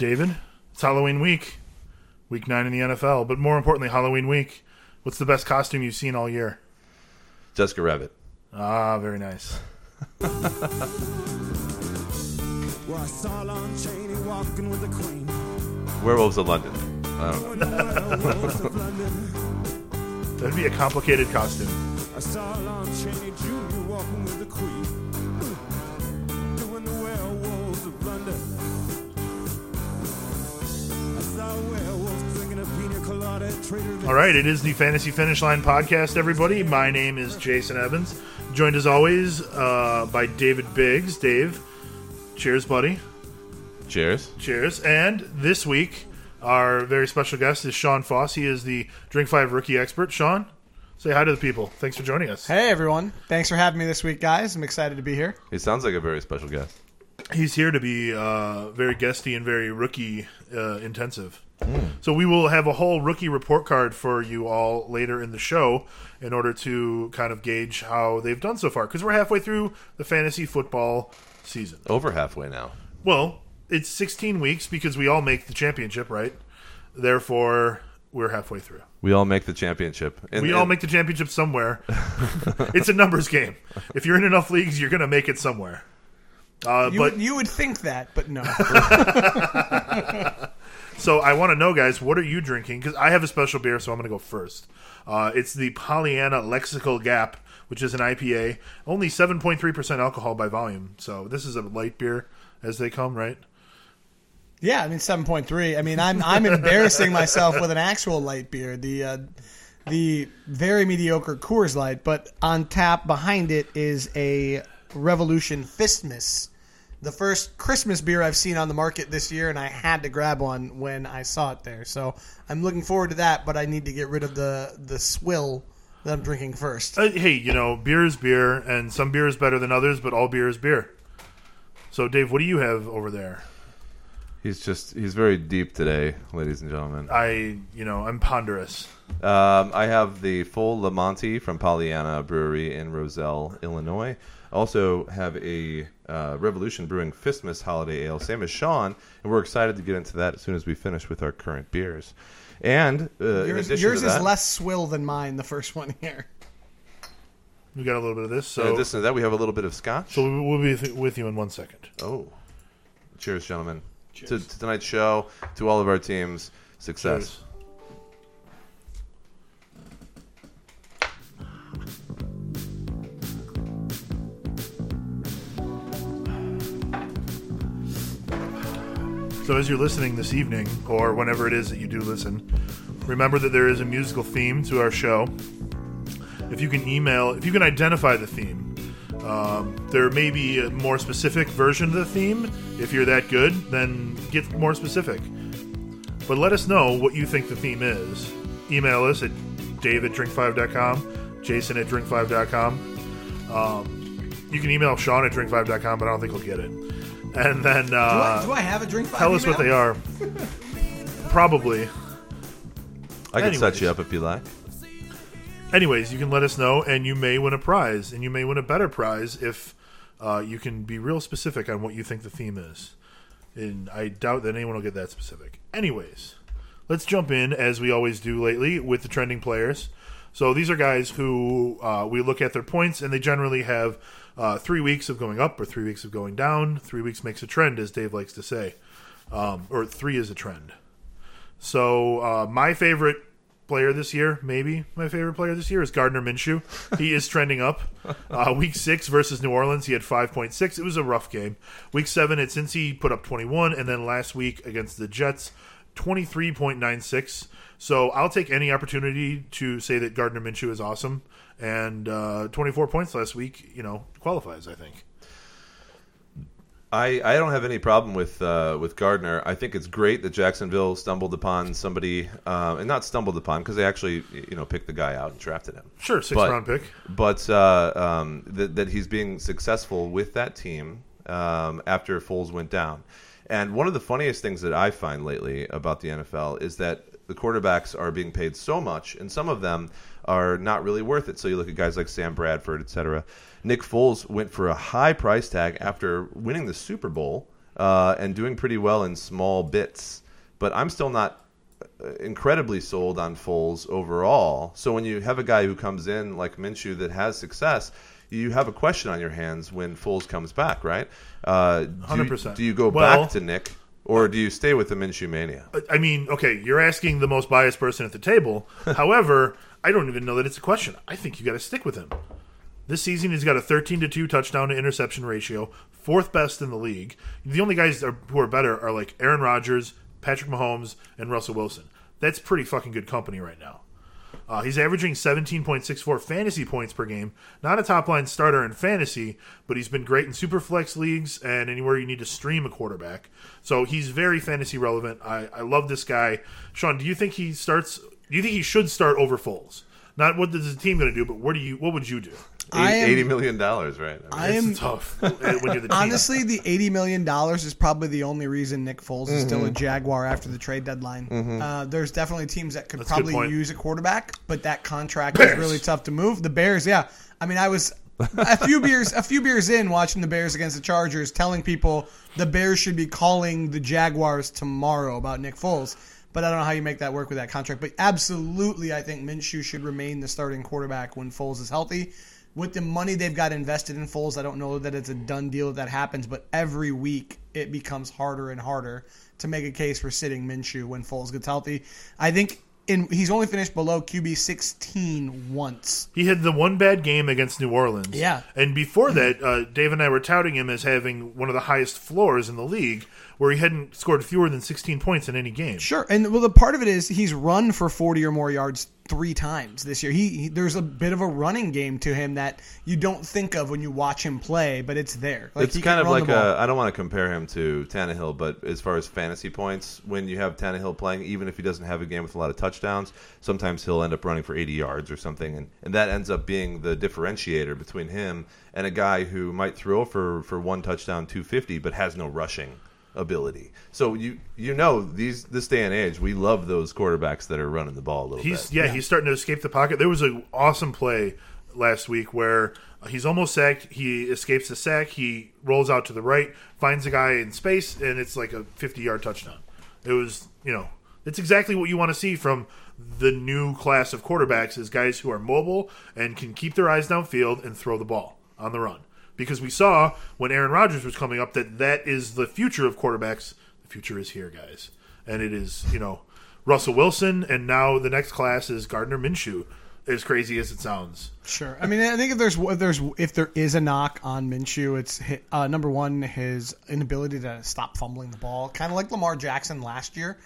David, it's Halloween week, week nine in the NFL, but more importantly, Halloween week. What's the best costume you've seen all year? Jessica Rabbit. Ah, very nice. Well, I saw Lon Chaney walking with the Queen. Werewolves of London. I don't know. Werewolves of London. That'd be a complicated costume. All right, it is the Fantasy Finish Line podcast, everybody. My name is Jason Evans, joined as always uh, by David Biggs. Dave, cheers, buddy. Cheers. Cheers. And this week, our very special guest is Shawn Foss. He is the Drink Five rookie expert. Shawn, say hi to the people. Thanks for joining us. Hey everyone! Thanks for having me this week, guys. I'm excited to be here. He sounds like a very special guest. He's here to be uh, very guesty and very rookie uh, intensive. So we will have a whole rookie report card for you all later in the show in order to kind of gauge how they've done so far because we're halfway through the fantasy football season. Over halfway now. Well, it's 16 weeks because we all make the championship, right? Therefore, we're halfway through. We all make the championship. And, We all and- make the championship somewhere. it's a numbers game. If you're in enough leagues, you're going to make it somewhere. Uh, You, but would, you would think that, but no. So I want to know, guys, what are you drinking? Because I have a special beer, so I'm going to go first. Uh, it's the Pollyanna Lexical Gap, which is an IPA, only 7.3% alcohol by volume. So this is a light beer as they come, right? yeah, I mean seven point three. I mean, I'm I'm embarrassing myself with an actual light beer, the uh, the very mediocre Coors Light, but on tap behind it is a Revolution Fistmas, the first Christmas beer I've seen on the market this year, and I had to grab one when I saw it there. So I'm looking forward to that, but I need to get rid of the the swill that I'm drinking first. Uh, hey, you know, beer is beer, and some beer is better than others, but all beer is beer. So, Dave, what do you have over there? he's just he's very deep today, ladies and gentlemen. I, you know, I'm ponderous. Um, I have the full Lamonti from Pollyanna Brewery in Roselle, Illinois. Also have a uh, Revolution Brewing Fistmas Holiday Ale, same as Shawn, and we're excited to get into that as soon as we finish with our current beers. And uh, in Yours, addition yours to is that, less swill than mine. The first one here. We got a little bit of this, So in so addition to that, we have a little bit of scotch. so we'll be with you in one second. Oh, cheers, gentlemen! To, to tonight's show, to all of our teams, success. Cheers. So, as you're listening this evening, or whenever it is that you do listen, remember that there is a musical theme to our show. If you can email, if you can identify the theme, um, there may be a more specific version of the theme. If you're that good, then get more specific. But let us know what you think the theme is. Email us at dave at drink5.com, jason at drink5.com. Um, you can email Shawn at drink5.com, but I don't think he'll get it. And then Do, I, uh, do I have a drink? five tell us what they are. Probably. I can set you up if you like. Anyways, you can let us know, and you may win a prize, and you may win a better prize if uh, you can be real specific on what you think the theme is. And I doubt that anyone will get that specific. Anyways, let's jump in as we always do lately with the trending players. So these are guys who uh, we look at their points, and they generally have uh, three weeks of going up or three weeks of going down. Three weeks makes a trend, as Dave likes to say, um, or three is a trend. So uh, my favorite player this year, maybe my favorite player this year, is Gardner Minshew. He is trending up. Uh, week six versus New Orleans, he had five point six. It was a rough game. Week seven at Cincy put up twenty one, and then last week against the Jets, twenty three point nine six. So I'll take any opportunity to say that Gardner Minshew is awesome, and uh, twenty four points last week, you know, qualifies. I think. I, I don't have any problem with uh, with Gardner. I think it's great that Jacksonville stumbled upon somebody, uh, and not stumbled upon because they actually you know picked the guy out and drafted him. Sure, six But- round pick. But uh, um, that, that he's being successful with that team um, after Foles went down. And one of the funniest things that I find lately about the NFL is that the quarterbacks are being paid so much, and some of them are not really worth it. So you look at guys like Sam Bradford, et cetera. Nick Foles went for a high price tag after winning the Super Bowl. uh, and doing pretty well in small bits. But I'm still not uh, incredibly sold on Foles overall. So when you have a guy who comes in like Minshew that has success, you have a question on your hands when Foles comes back, right? Uh, do, 100%. Do you go Well- back to Nick, or do you stay with the Minshew mania? I mean, okay, you're asking the most biased person at the table. However, I don't even know that it's a question. I think you got to stick with him. This season, he's got a 13 to 2 touchdown to interception ratio, fourth best in the league. The only guys are, who are better are like Aaron Rodgers, Patrick Mahomes, and Russell Wilson. That's pretty fucking good company right now. Uh, he's averaging 17.64 fantasy points per game. Not a top line starter in fantasy, but he's been great in super flex leagues and anywhere you need to stream a quarterback. So he's very fantasy relevant. I, I love this guy. Shawn, do you think he starts? Do you think he should start over Foles? Not what is the team going to do, but what do you? What would you do? I am- Eighty million dollars, right? I mean, I It's am tough when you're the team. honestly the eighty million dollars is probably the only reason Nick Foles is still Mm-hmm. a Jaguar after the trade deadline. Uh, there's definitely teams that could That's probably point. use a quarterback, but that contract Bears. is really tough to move. The Bears, yeah. I mean, I was a few beers a few beers in watching the Bears against the Chargers, telling people the Bears should be calling the Jaguars tomorrow about Nick Foles. But I don't know how you make that work with that contract. But absolutely, I think Minshew should remain the starting quarterback when Foles is healthy. With the money they've got invested in Foles, I don't know that it's a done deal that happens. But every week, it becomes harder and harder to make a case for sitting Minshew when Foles gets healthy. I think in, he's only finished below QB 16 once. He had the one bad game against New Orleans. Yeah. And before that, uh, Dave and I were touting him as having one of the highest floors in the league, where he hadn't scored fewer than 16 points in any game. Sure, and well, the part of it is he's run for forty or more yards three times this year. He, he there's a bit of a running game to him that you don't think of when you watch him play, but it's there. Like, it's kind of like the ball. a. I don't want to compare him to Tannehill, but as far as fantasy points, when you have Tannehill playing, even if he doesn't have a game with a lot of touchdowns, sometimes he'll end up running for 80 yards or something, and, and that ends up being the differentiator between him and a guy who might throw for for one touchdown, 250, but has no rushing ability. So you you know these this day and age, we love those quarterbacks that are running the ball a little He's bit. yeah, he's starting to escape the pocket. There was an awesome play last week where he's almost sacked. He escapes the sack. He rolls out to the right, finds a guy in space, and it's like a 50 yard touchdown. It was you know it's exactly what you want to see from the new class of quarterbacks is guys who are mobile and can keep their eyes downfield and throw the ball on the run. Because we saw when Aaron Rodgers was coming up that that is the future of quarterbacks. The future is here, guys, and it is you know Russell Wilson, and now the next class is Gardner Minshew. As crazy as it sounds, Sure. I mean, I think if there's if there's if there is a knock on Minshew, it's uh, number one his inability to stop fumbling the ball, kind of like Lamar Jackson last year.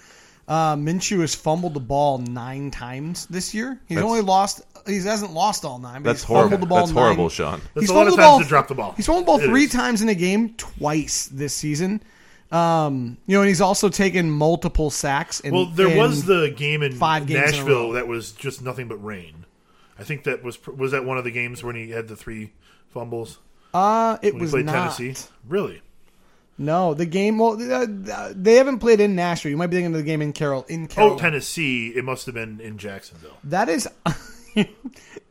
Uh, Minshew has fumbled the ball nine times this year. He's That's- only lost. He hasn't lost all nine. But That's he's fumbled horrible. The ball That's horrible, Shawn. That's he's a lot of fumbled the times ball- to drop the ball. He's fumbled the ball It three is. times in a game, twice this season. Um, you know, and he's also taken multiple sacks. In, well, there in- was the game in five games in a Nashville that was just nothing but rain. I think that was was that one of the games when he had the three fumbles Uh, it when he was played not. Tennessee. Really? No, the game. Well, uh, they haven't played in Nashville. You might be thinking of the game in Carroll. In Oh, Tennessee. It must have been in Jacksonville. that is.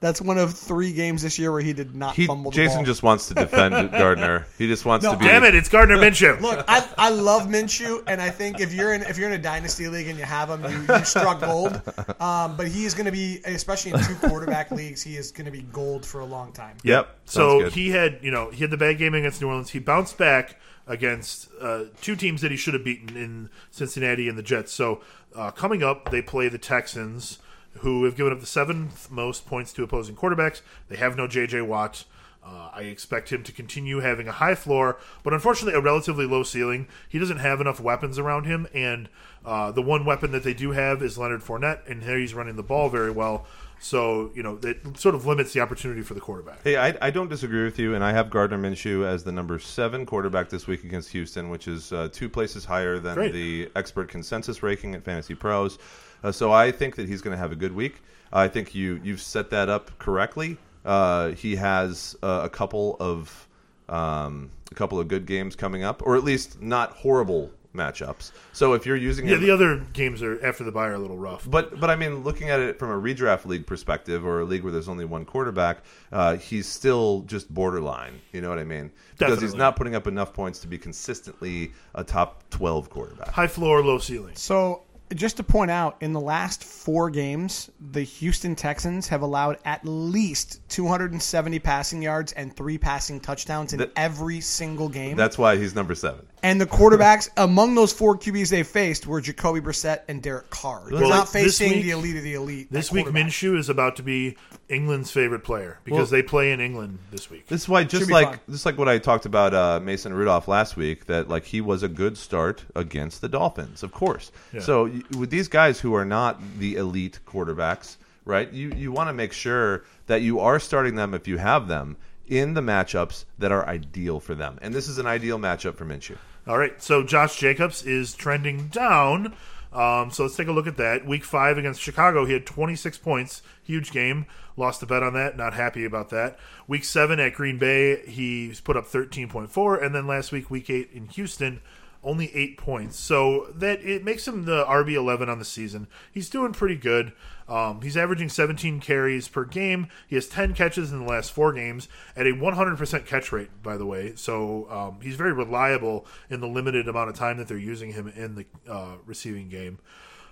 that's one of three games this year where he did not He, fumble the Jason ball. just wants to defend Gardner. He just wants No, to be. Damn it! It's Gardner Minshew. Look, I, I love Minshew, and I think if you're in if you're in a dynasty league and you have him, you, you struck gold. Um, but he is going to be, especially in two quarterback leagues, he is going to be gold for a long time. Yep. So good. he had, you know, he had the bad game against New Orleans. He bounced back against uh, two teams that he should have beaten in Cincinnati and the Jets. So uh, coming up, they play the Texans, who have given up the seventh most points to opposing quarterbacks. They have no J.J. Watt. Uh, I expect him to continue having a high floor, but unfortunately a relatively low ceiling. He doesn't have enough weapons around him, and uh, the one weapon that they do have is Leonard Fournette, and he's running the ball very well. So you know it sort of limits the opportunity for the quarterback. Hey, I, I don't disagree with you, and I have Gardner Minshew as the number seven quarterback this week against Houston, which is uh, two places higher than Great. the expert consensus ranking at Fantasy Pros. Uh, so I think that he's going to have a good week. I think you you've set that up correctly. Uh, he has uh, a couple of um, a couple of good games coming up, or at least not horrible matchups. So if you're using Yeah, him, the other games are after the buy are a little rough. but but I mean, looking at it from a redraft league perspective, or a league where there's only one quarterback, uh, he's still just borderline. You know what I mean? Because he's not putting up enough points to be consistently a top twelve quarterback. High floor, low ceiling. So, just to point out, in the last four games, the Houston Texans have allowed at least 270 passing yards and three passing touchdowns in That- every single game. That's why he's number seven. And the quarterbacks among those four QBs they faced were Jacoby Brissett and Derek Carr. They're Well, not this facing week- the elite of the elite. This at week, quarterback. Minshew is about to be England's favorite player because Well- they play in England this week. This is why, just be like fun. just like what I talked about uh, Mason Rudolph last week, that like he was a good start against the Dolphins, of course. Yeah. So y- with these guys who are not the elite quarterbacks, right? You you want to make sure that you are starting them if you have them in the matchups that are ideal for them, and this is an ideal matchup for Minshew. All right, so Josh Jacobs is trending down. Um, so let's take a look at that. Week five against Chicago, he had 26 points. Huge game. Lost the bet on that. Not happy about that. Week seven at Green Bay, he's put up 13.4. And then last week, week eight in Houston, only eight points. So that it makes him the RB 11 on the season. He's doing pretty good. Um, he's averaging 17 carries per game. He has 10 catches in the last four games at a 100% catch rate, by the way. So um, he's very reliable in the limited amount of time that they're using him in the uh, receiving game.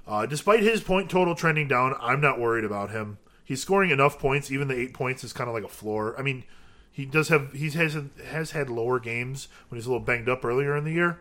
Uh, despite his point total trending down, I'm not worried about him. He's scoring enough points. Even the eight points is kind of like a floor. I mean, he does have he has has had lower games when he's a little banged up earlier in the year.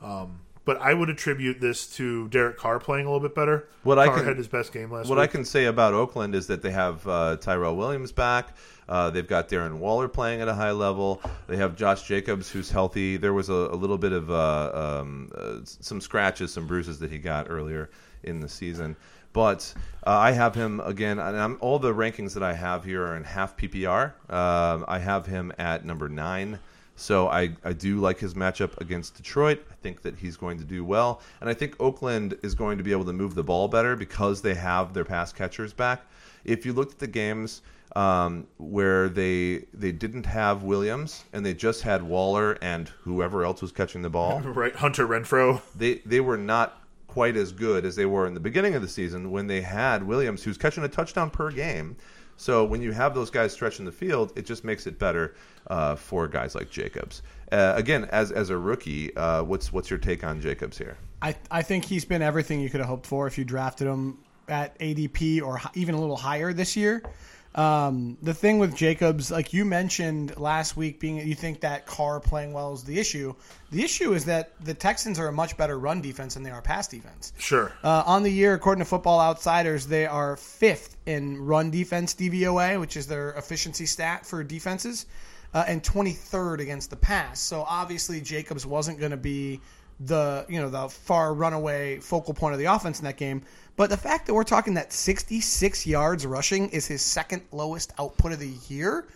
Um, but I would attribute this to Derek Carr playing a little bit better. What I Carr can- had his best game last What week. I can say about Oakland is that they have uh, Tyrell Williams back. Uh, they've got Darren Waller playing at a high level. They have Josh Jacobs, who's healthy. There was a, a little bit of uh, um, uh, some scratches, some bruises that he got earlier in the season. But uh, I have him again, and I'm, all the rankings that I have here are in half PPR. Um, I have him at number nine. So I, I do like his matchup against Detroit. I think that he's going to do well. And I think Oakland is going to be able to move the ball better because they have their pass catchers back. If you looked at the games um, where they they didn't have Williams and they just had Waller and whoever else was catching the ball, right, Hunter Renfrow. they they were not quite as good as they were in the beginning of the season when they had Williams, who's catching a touchdown per game. So when you have those guys stretching the field, it just makes it better uh, for guys like Jacobs. Uh, again, as as a rookie, uh, what's what's your take on Jacobs here? I, I think he's been everything you could have hoped for if you drafted him at ADP or even a little higher this year. Um, the thing with Jacobs, like you mentioned last week, being you think that Carr playing well is the issue. The issue is that the Texans are a much better run defense than they are pass defense. Sure. Uh, on the year, according to Football Outsiders, they are fifth in run defense DVOA, which is their efficiency stat for defenses, uh, and 23rd against the pass. So obviously, Jacobs wasn't going to be the you know the far runaway focal point of the offense in that game. But the fact that we're talking that 66 yards rushing is his second lowest output of the year.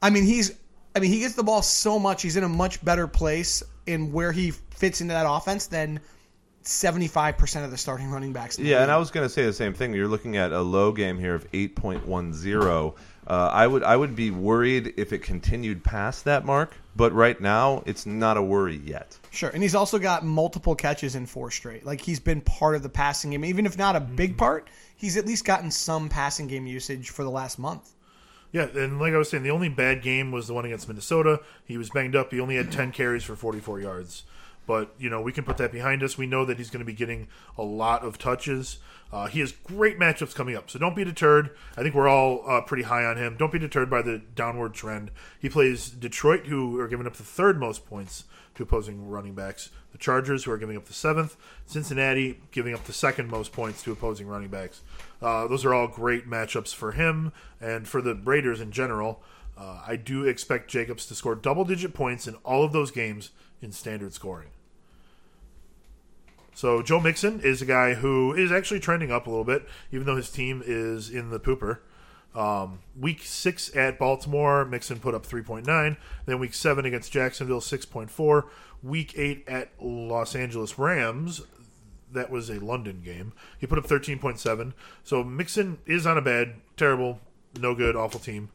I mean, he's I mean, he gets the ball so much. He's in a much better place in where he fits into that offense than 75% of the starting running backs. Yeah, and. I was going to say the same thing. You're looking at a low game here of 8.10. Uh, I would I would be worried if it continued past that mark, but right now it's not a worry yet. Sure, and he's also got multiple catches in four straight. Like he's been part of the passing game, even if not a big mm-hmm. part. He's at least gotten some passing game usage for the last month. Yeah, and like I was saying, the only bad game was the one against Minnesota. He was banged up. He only had 10 carries for 44 yards. But, you know, we can put that behind us. We know that he's going to be getting a lot of touches. Uh, he has great matchups coming up. So don't be deterred. I think we're all uh, pretty high on him. Don't be deterred by the downward trend. He plays Detroit, who are giving up the third most points to opposing running backs. The Chargers, who are giving up the seventh. Cincinnati, giving up the second most points to opposing running backs. Uh, those are all great matchups for him and for the Raiders in general. Uh, I do expect Jacobs to score double digit points in all of those games in standard scoring. So Joe Mixon is a guy who is actually trending up a little bit, even though his team is in the pooper. Um, week six at Baltimore, Mixon put up 3.9. Then week seven against Jacksonville, 6.4. Week eight at Los Angeles Rams, that was a London game. He put up 13.7. So Mixon is on a bad, terrible, no good, awful team.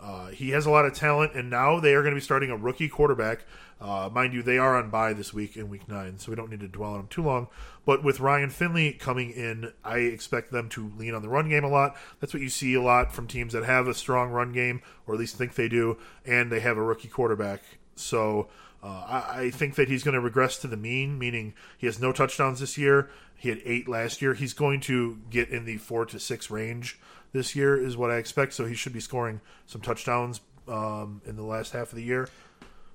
Uh, he has a lot of talent, and now they are going to be starting a rookie quarterback. Uh, mind you, they are on bye this week in week nine, so we don't need to dwell on them too long. But with Ryan Finley coming in, I expect them to lean on the run game a lot. That's what you see a lot from teams that have a strong run game, or at least think they do, and they have a rookie quarterback. So uh, I, I think that he's going to regress to the mean, meaning he has no touchdowns this year. He had eight last year. He's going to get in the four to six range this year, is what I expect. So he should be scoring some touchdowns um, in the last half of the year.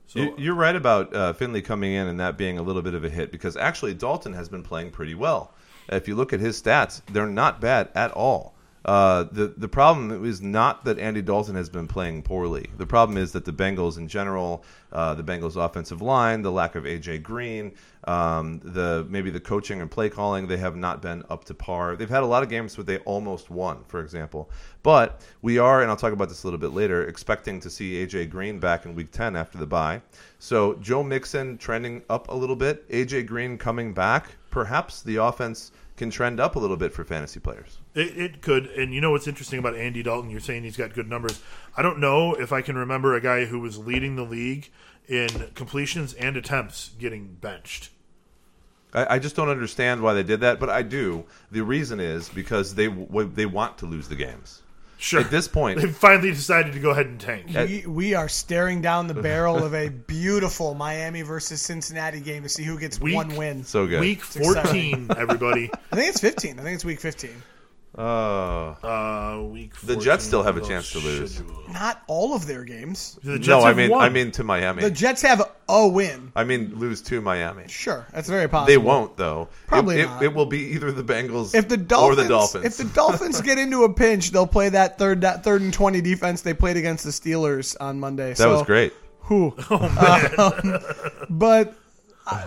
So You- You're right about uh, Finley coming in and that being a little bit of a hit because actually Dalton has been playing pretty well. If you look at his stats, they're not bad at all. Uh, the the problem is not that Andy Dalton has been playing poorly. The problem is that the Bengals in general, uh, the Bengals offensive line, the lack of AJ Green, um, the maybe the coaching and play calling, they have not been up to par. They've had a lot of games where they almost won, for example. But we are, and I'll talk about this a little bit later, expecting to see AJ Green back in Week 10 after the bye. So Joe Mixon trending up a little bit, AJ Green coming back. Perhaps the offense can trend up a little bit for fantasy players. It, it could, and you know what's interesting about Andy Dalton? You're saying he's got good numbers. I don't know if I can remember a guy who was leading the league in completions and attempts getting benched. I, I just don't understand why they did that, but I do. The reason is because they w- they want to lose the games. Sure, At this point, they finally decided to go ahead and tank. We, we are staring down the barrel of a beautiful Miami versus Cincinnati game to see who gets Week- one win. so good. Week 14, everybody. I think it's 15. I think it's week 15. Oh. Uh, week. 14, The Jets still have a chance to lose. schedule. Not all of their games. The Jets no, I have mean won. I mean to Miami. The Jets have a win. I mean lose to Miami. Sure, that's very possible. They won't though. Probably it, not. It, it will be either the Bengals If the Dolphins, or the Dolphins. if the Dolphins get into a pinch, they'll play that third that third and twenty defense they played against the Steelers on Monday. that was great. Who? Oh Um, but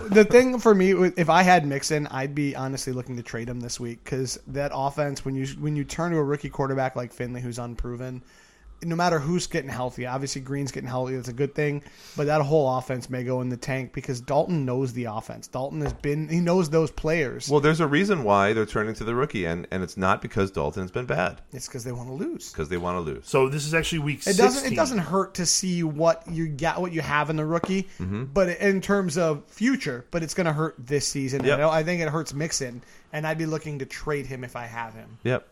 the thing for me, if I had Mixon, I'd be honestly looking to trade him this week because that offense, when you when you turn to a rookie quarterback like Finley, who's unproven, no matter who's getting healthy, obviously Green's getting healthy, that's a good thing. But that whole offense may go in the tank because Dalton knows the offense. Dalton has been, he knows those players. Well, there's a reason why they're turning to the rookie, and, and it's not because Dalton has been bad, it's because they want to lose. because they want to lose. So this is actually week. It 16. doesn't. It doesn't hurt to see what you got, what you have in the rookie, Mm-hmm. but in terms of future, but it's going to hurt this season. Yep. I, know, I think it hurts Mixon, and I'd be looking to trade him if I have him. Yep.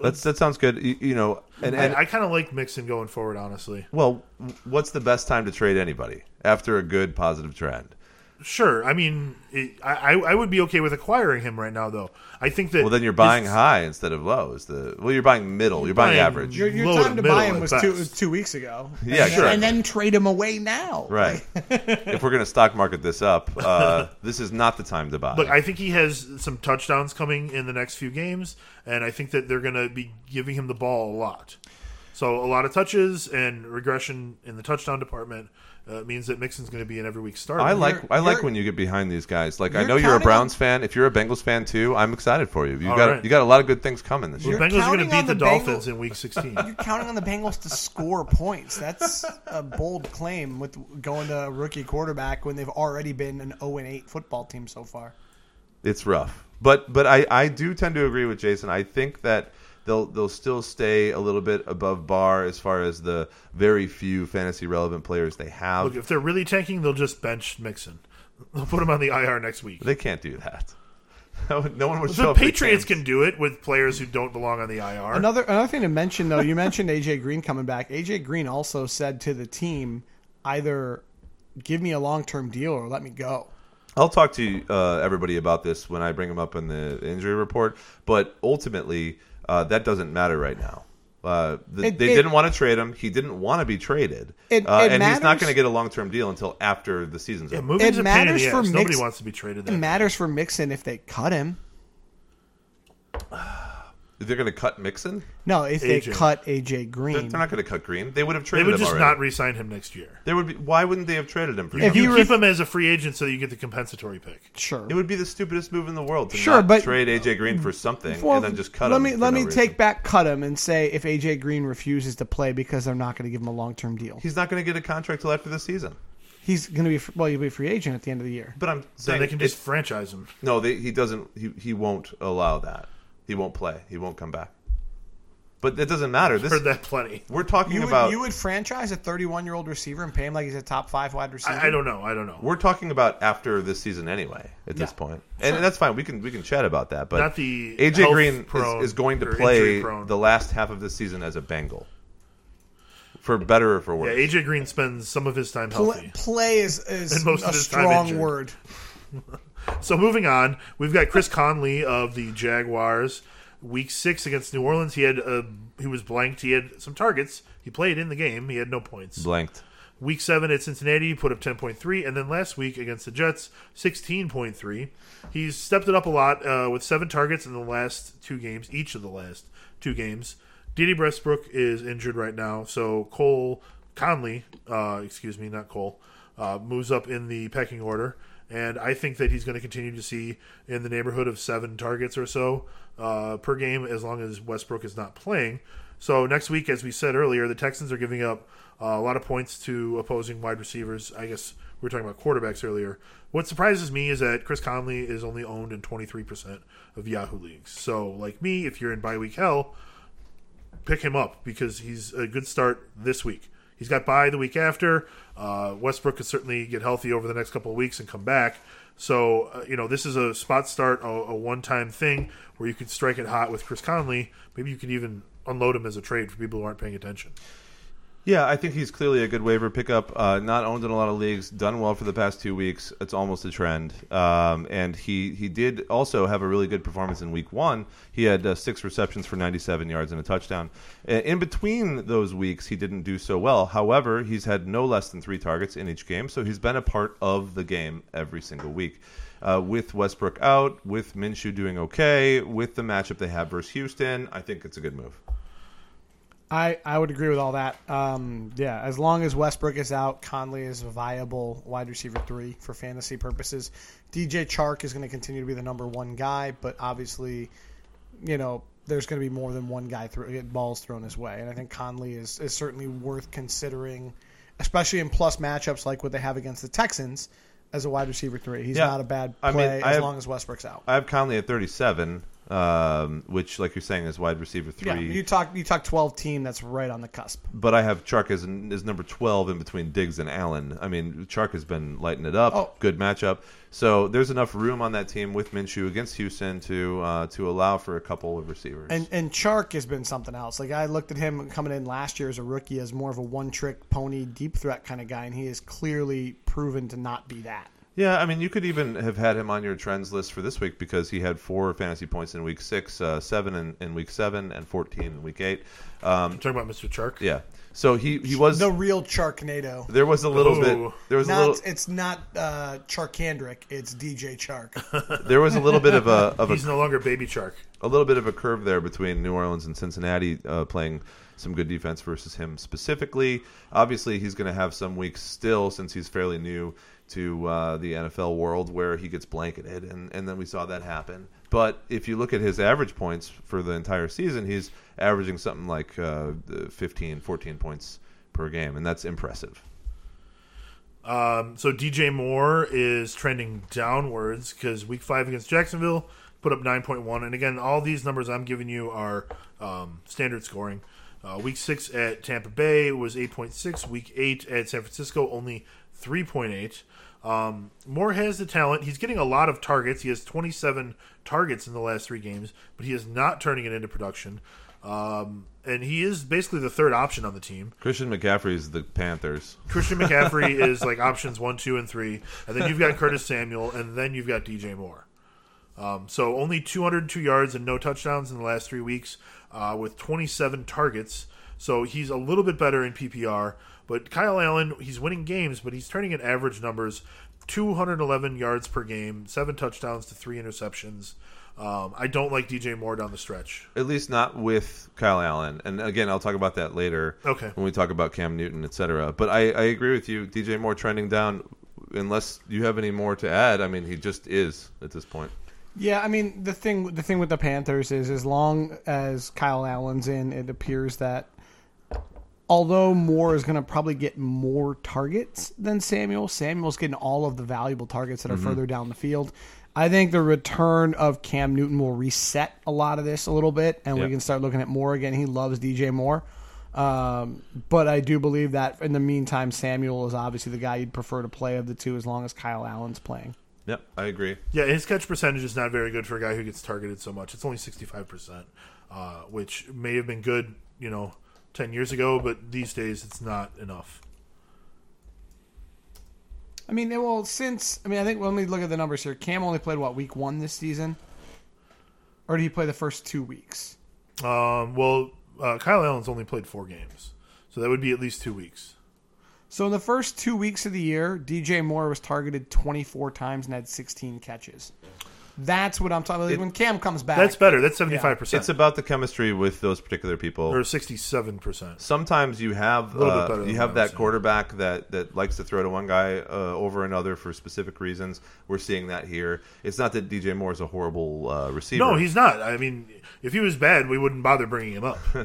That's that sounds good. You, you know, and, and I, I kind of like Mixon going forward, honestly. well, what's the best time to trade anybody after a good positive trend? Sure. I mean, it, I I I would be okay with acquiring him right now, though. I think that. Well, then you're buying his- high instead of low. Is the well, you're buying middle. You're buying, buying- average. Your, your Low time to buy him at was two, was two weeks ago. Yeah, and, sure. And then trade him away now. Right. if we're going to stock market this up, uh, this is not the time to buy. Look, I think he has some touchdowns coming in the next few games, and I think that they're going to be giving him the ball a lot. So a lot of touches and regression in the touchdown department uh, means that Mixon's going to be an every week starter. I like You're- I like when you get behind these guys. Like I know you're a Browns on- fan. If you're a Bengals fan too, I'm excited for you. You got right. you got a lot of good things coming this the year. You're Bengals are going to beat the, the Dolphins Bengals- in Week 16. You're counting on the Bengals to score points. That's a bold claim with going to a rookie quarterback when they've already been an 0 and 8 football team so far. It's rough, but but I I do tend to agree with Jason. I think that. They'll, they'll still stay a little bit above bar as far as the very few fantasy relevant players they have. Look, if they're really tanking, they'll just bench Mixon. They'll put him on the IR next week. They can't do that. no one would show The Patriots can do it with players who don't belong on the IR. Another another thing to mention though, you mentioned AJ Green coming back. AJ Green also said to the team, either give me a long term deal or let me go. I'll talk to uh, everybody about this when I bring him up in the injury report. But ultimately, uh, that doesn't matter right now. Uh, the, It- they it- didn't want to trade him. He didn't want to be traded, It- uh, it and he's not going to get a long term deal until after the season's yeah, over. It a pain in matters for ass. Nobody wants to be traded. It That matters for Mixon if they cut him. They're going to cut Mixon. No, if they cut AJ They're, Green. they're not going to cut Green. They would have traded. They traded would him just already. not re-sign him next year. There would be. Why wouldn't they have traded him for? If something? You you keep him as a free agent so that you get the compensatory pick. Sure. it would be the stupidest move in the world to Sure, not but- trade AJ Green for something Well, and then just cut let him. me for let no me reason. take back cut him and say if AJ Green refuses to play because they're not going to give him a long term deal, He's not going to get a contract till after the season. he's going to be well, he'll be a free agent at the end of the year. But I'm Then saying they can just franchise him. No, they, he doesn't. He, he won't allow that. He won't play. He won't come back. But it doesn't matter. This Heard that plenty. we're talking You would, about you would franchise a 31 year old receiver and pay him like he's a top five wide receiver. I, I don't know. I don't know. we're talking about after this season anyway. At this Yeah. point, and, and that's fine. We can we can chat about that. But Not the AJ Green is, is going to play the last half of the season as a Bengal, for better or for Yeah, worse. AJ Green spends some of his time Pla- healthy. play is, is And most a of his time strong injured. word. So moving on, we've got Chris Conley of the Jaguars. Week six against New Orleans, he had uh, he was blanked. He had some targets. He played in the game. He had no points. Blanked. Week seven at Cincinnati, he put up 10.3, and then last week against the Jets, 16.3. He's stepped it up a lot uh, with seven targets in the last two games, each of the last two games. Dede Westbrook is injured right now, so Cole Conley, uh, excuse me, not Cole, uh, moves up in the pecking order, and I think that he's going to continue to see in the neighborhood of seven targets or so uh, per game as long as Westbrook is not playing. So next week, as we said earlier, the Texans are giving up uh, a lot of points to opposing wide receivers. I guess we were talking about quarterbacks earlier. What surprises me is that Chris Conley is only owned in 23% of Yahoo leagues. So, like me, if you're in bye week hell, pick him up because he's a good start this week. He's got by the week after. Uh, Westbrook could certainly get healthy over the next couple of weeks and come back. So, uh, you know, this is a spot start, a, a one time thing where you could strike it hot with Chris Conley. Maybe you could even unload him as a trade for people who aren't paying attention. Yeah, I think he's clearly a good waiver pickup. Uh, not owned in a lot of leagues, done well for the past two weeks. It's almost a trend. Um, and he he did also have a really good performance in week one. He had uh, six receptions for 97 yards and a touchdown. In between those weeks, he didn't do so well. However, he's had no less than three targets in each game, so he's been a part of the game every single week. Uh, with Westbrook out, with Minshew doing okay, with the matchup they have versus Houston, I think it's a good move. I, I would agree with all that. Um, yeah, as long as Westbrook is out, Conley is a viable wide receiver three for fantasy purposes. DJ Chark is going to continue to be the number one guy, but obviously, you know, there's going to be more than one guy throw, get balls thrown his way. And I think Conley is, is certainly worth considering, especially in plus matchups like what they have against the Texans as a wide receiver three. He's Yeah. not a bad I play mean, I as have- long as Westbrook's out. I have Conley at 37, um, which, like you're saying, is wide receiver three. Yeah, you talk you talk 12 team that's right on the cusp. but I have Chark as, as number 12 in between Diggs and Allen. I mean, Chark has been lighting it up. Oh. Good matchup. So there's enough room on that team with Minshew against Houston to uh, to allow for a couple of receivers. And and Chark has been something else. Like I looked at him coming in last year as a rookie as more of a one trick pony deep threat kind of guy, and he has clearly proven to not be that. Yeah, I mean, you could even have had him on your trends list for this week because he had four fantasy points in week six, uh, seven in, in week seven, and 14 in week eight. Um, I'm talking about Mr. Chark. yeah. So he, he was. The real Charknado. there was a little Ooh. bit. There was a little. it's not uh, Charkandrick. It's DJ Chark. There was a little bit of a of a He's no longer Baby Chark. a little bit of a curve there between New Orleans and Cincinnati uh, playing some good defense versus him specifically. Obviously, he's going to have some weeks still since he's fairly new to uh, the NFL world where he gets blanketed, and, and then we saw that happen. But if you look at his average points for the entire season, he's averaging something like uh, 15, 14 points per game, and that's impressive. Um, so DJ Moore is trending downwards because week five against Jacksonville put up 9.1. And again, all these numbers I'm giving you are um, standard scoring. Uh, week six at Tampa Bay was 8.6. Week eight at San Francisco, only 3.8. Um, Moore has the talent. He's getting a lot of targets. He has 27 targets in the last three games, but he is not turning it into production. Um, and he is basically the third option on the team. Christian McCaffrey is the Panthers. Christian McCaffrey is like options one, two, and three, and then you've got Curtis Samuel, and then you've got DJ Moore. Um, so only 202 yards and no touchdowns in the last three weeks, uh, with 27 targets. So he's a little bit better in PPR. But Kyle Allen, he's winning games, but he's turning in average numbers: 211 yards per game, seven touchdowns to three interceptions. Um, I don't like DJ Moore down the stretch. At least not with Kyle Allen. And again, I'll talk about that later. Okay. When we talk about Cam Newton, et cetera. But I, I agree with you. DJ Moore trending down. Unless you have any more to add, I mean, he just is at this point. Yeah, I mean the thing the thing with the Panthers is as long as Kyle Allen's in, it appears that although Moore is going to probably get more targets than Samuel, Samuel's getting all of the valuable targets that are further down the field. I think the return of Cam Newton will reset a lot of this a little bit, and Yeah. we can start looking at Moore again. He loves DJ Moore. Um, but I do believe that in the meantime, Samuel is obviously the guy you'd prefer to play of the two as long as Kyle Allen's playing. Yep, I agree. Yeah, his catch percentage is not very good for a guy who gets targeted so much. It's only 65%, uh, which may have been good, you know, 10 years ago, but these days it's not enough. I mean, well, since I mean, I think when we look at the numbers here, Cam only played what week one this season, or did he play the first two weeks? Um, well, uh, Kyle Allen's only played four games, so that would be at least two weeks. So in the first two weeks of the year, DJ Moore was targeted 24 times and had 16 catches. That's what I'm talking about. when Cam comes back, That's better. That's 75%. It's about the chemistry with those particular people. or 67%. Sometimes you have little uh, better you have that saying. quarterback that, that likes to throw to one guy uh, over another for specific reasons. We're seeing that here. It's not that DJ Moore is a horrible uh, receiver. No, he's not. I mean, if he was bad, we wouldn't bother bringing him up. he's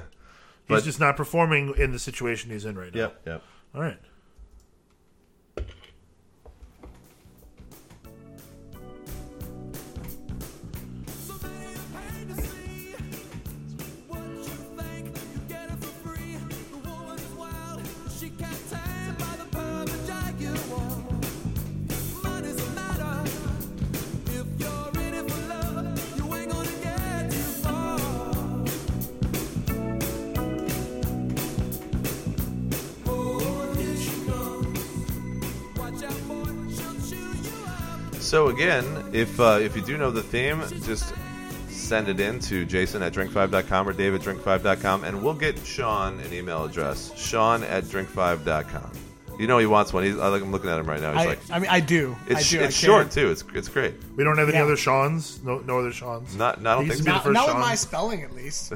But- just not performing in the situation he's in right now. Yep, yep. All right. So again, if uh, if you do know the theme, just send it in to jason at drink5.com or dave at drink5.com, and we'll get Shawn an email address. Shawn at drink5.com. You know he wants one. He's, I like, I'm looking at him right now. He's I, like, I mean, I do. it's, I do. It's can't- short too. It's it's great. We don't have any Yeah. other Sean's. No, no other Sean's. Not- I don't He used think to be so. the Not, first not with Sean. my spelling, at least.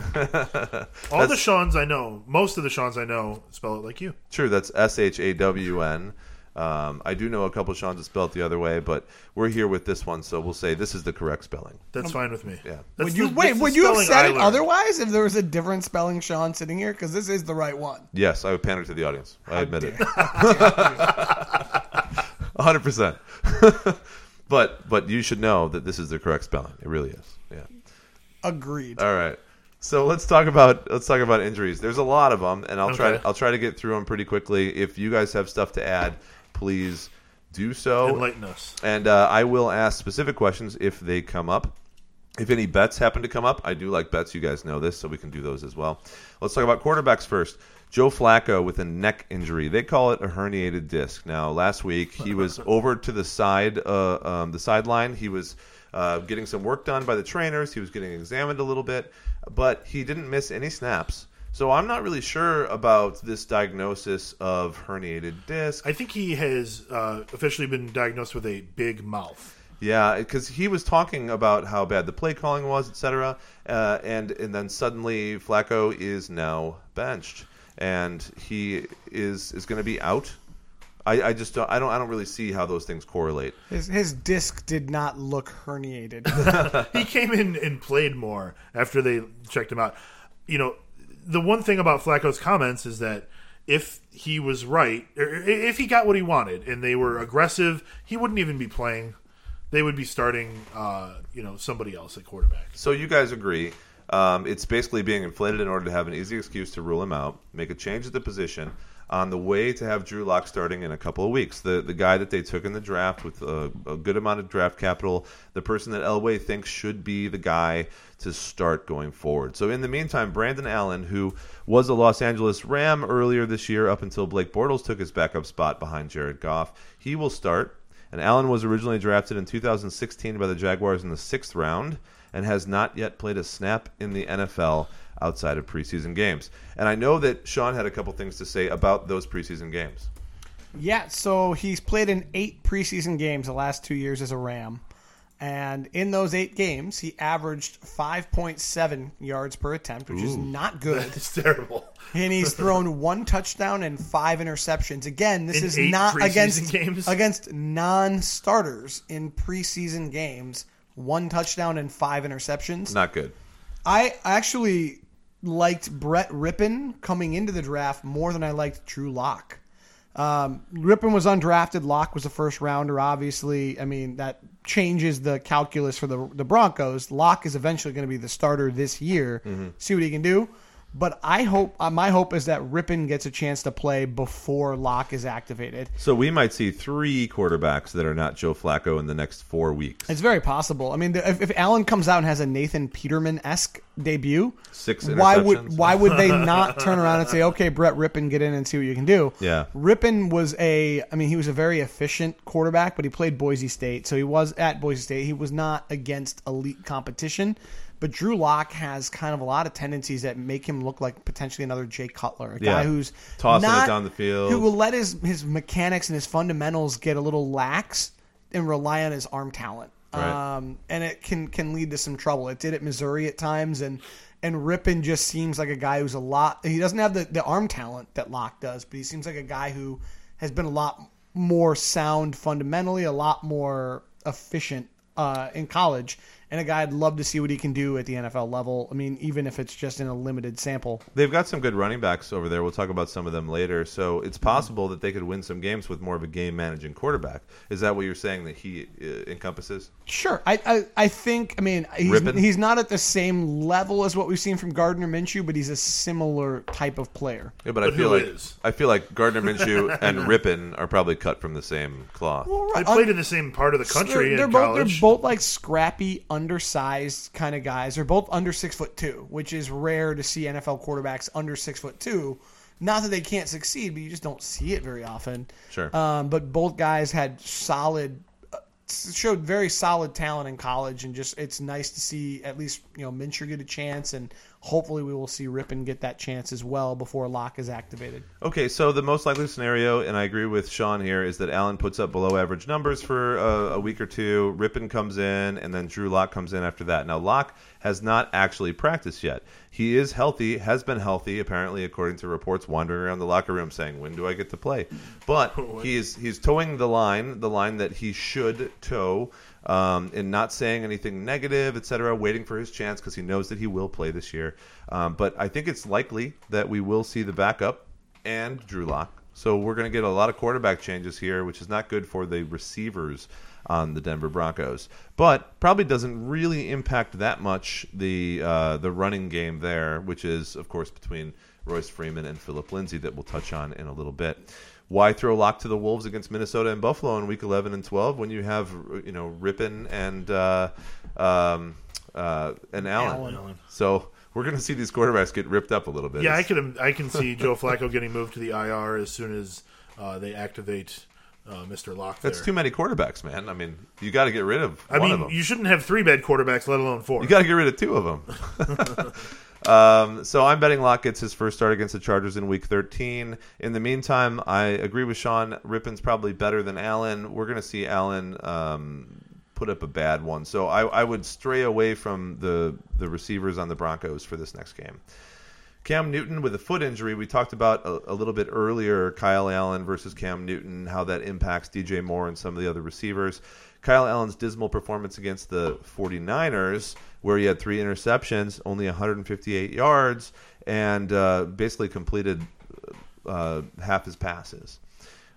All the Sean's I know, most of the Sean's I know, spell it like you. True, that's S H A W N. Um, I do know a couple Sean's that spell it the other way, but we're here with this one, so we'll say this is the correct spelling. That's fine with me. Yeah. That's would you the- wait? Would you have said it otherwise if there was a different spelling Sean sitting here? Because this is the right one. Yes, I would pander to the audience. I admit it. dare hundred percent. But but you should know that this is the correct spelling. It really is. Yeah. Agreed. All right. So let's talk about let's talk about injuries. There's a lot of them, and I'll try I'll try to get through them pretty quickly. If you guys have stuff to add, please do so. Enlighten us. And uh, I will ask specific questions if they come up. If any bets happen to come up, I do like bets. You guys know this, so we can do those as well. Let's talk about quarterbacks first. Joe Flacco with a neck injury. They call it a herniated disc. Now, last week he was over to the side, uh, um, the sideline. He was uh, getting some work done by the trainers. He was getting examined a little bit, but he didn't miss any snaps. So I'm not really sure about this diagnosis of herniated disc. I think he has uh, officially been diagnosed with a big mouth. Yeah, because he was talking about how bad the play calling was, etc. Uh, and and then suddenly Flacco is now benched, and he is is going to be out. I, I just don't I don't I don't really see how those things correlate. His his disc did not look herniated. he came in and played more after they checked him out. You know, the one thing about Flacco's comments is that if he was right, or if he got what he wanted and they were aggressive, he wouldn't even be playing. They would be starting, uh, you know, somebody else at quarterback. So you guys agree? Um, it's basically being inflated in order to have an easy excuse to rule him out, make a change at the position on the way to have Drew Lock starting in a couple of weeks. The the guy that they took in the draft with a, a good amount of draft capital, the person that Elway thinks should be the guy to start going forward. So in the meantime, Brandon Allen, who was a Los Angeles Ram earlier this year up until Blake Bortles took his backup spot behind Jared Goff, he will start. And Allen was originally drafted in 2016 by the Jaguars in the sixth round and has not yet played a snap in the NFL outside of preseason games. And I know that Shawn had a couple things to say about those preseason games. yeah, so he's played in eight preseason games the last two years as a Ram. And in those eight games, he averaged 5.7 yards per attempt, which is not good. It's terrible. and he's thrown one touchdown and five interceptions. Again, this In is not against games? against non-starters in preseason games. One touchdown and five interceptions. Not good. I actually liked Brett Rypien coming into the draft more than I liked Drew Lock. Um, Rypien was undrafted. Lock was a first rounder. Obviously, I mean that changes the calculus for the the Broncos. Lock is eventually going to be the starter this year. See what he can do. But I hope uh, my hope is that Rypien gets a chance to play before Lock is activated. So we might see three quarterbacks that are not Joe Flacco in the next four weeks. It's very possible. I mean, if, if Allen comes out and has a Nathan Peterman esque debut, Six why would why would they not turn around and say, "Okay, Brett Rypien, get in and see what you can do"? Yeah. Rypien was a, I mean, he was a very efficient quarterback, but he played Boise State, so he was at Boise State. He was not against elite competition. But Drew Lock has kind of a lot of tendencies that make him look like potentially another Jay Cutler, a Yeah. guy who's Tossing it down the field. who will let his his mechanics and his fundamentals get a little lax and rely on his arm talent. Right. Um, and it can can lead to some trouble. It did at Missouri at times, and and Rypien just seems like a guy who's a lot. He doesn't have the, the arm talent that Lock does, but he seems like a guy who has been a lot more sound fundamentally, a lot more efficient uh, in college, and a guy I'd love to see what he can do at the NFL level. I mean, even if it's just in a limited sample. They've got some good running backs over there. We'll talk about some of them later. So it's possible that they could win some games with more of a game managing quarterback. Is that what you're saying that he uh, encompasses? Sure, I, I I think I mean he's, he's not at the same level as what we've seen from Gardner Minshew, but he's a similar type of player. Yeah, but, But I feel who like is? I feel like Gardner Minshew and Rypien are probably cut from the same cloth. They played in the same part of the country they're, they're both college. they're both like scrappy, undersized kind of guys. They're both under six foot two, which is rare to see NFL quarterbacks under six foot two. Not that they can't succeed, but you just don't see it very often. Sure. Um, but both guys had solid, uh, showed very solid talent in college, and just it's nice to see at least you know Minshew get a chance, and hopefully we will see Rypien get that chance as well before Lock is activated. Okay, so the most likely scenario, and I agree with Shawn here, is that Allen puts up below average numbers for a, a week or two. Rypien comes in, and then Drew Lock comes in after that. Now, Lock has not actually practiced yet. He is healthy, has been healthy, apparently, according to reports, wandering around the locker room saying, "When do I get to play?" But he's he's towing the line, the line that he should tow, um, and not saying anything negative, etc. Waiting for his chance because he knows that he will play this year. Um, but I think it's likely that we will see the backup and Drew Lock. So we're going to get a lot of quarterback changes here, which is not good for the receivers on the Denver Broncos. But probably doesn't really impact that much the uh, the running game there, which is of course between Royce Freeman and Philip Lindsay that we'll touch on in a little bit. Why throw Lock to the Wolves against Minnesota and Buffalo in Week 11 and 12 when you have you know Rypien and uh, um, uh, and Allen? Allen. So we're going to see these quarterbacks get ripped up a little bit. yeah, I can I can see Joe Flacco getting moved to the IR as soon as uh, they activate uh, Mr. Lock. That's there. too many quarterbacks, man. I mean, you got to get rid of I one of mean, them. you shouldn't have three bad quarterbacks, let alone four. You got to get rid of two of them. um, so I'm betting Lock gets his first start against the Chargers in Week 13. In the meantime, I agree with Shawn. Rypien's probably better than Allen. We're going to see Allen um, put up a bad one. So I, I would stray away from the the receivers on the Broncos for this next game. Cam Newton with a foot injury. We talked about a, a little bit earlier Kyle Allen versus Cam Newton, how that impacts DJ Moore and some of the other receivers. Kyle Allen's dismal performance against the 49ers, where he had three interceptions, only 158 yards, and uh, basically completed uh, half his passes.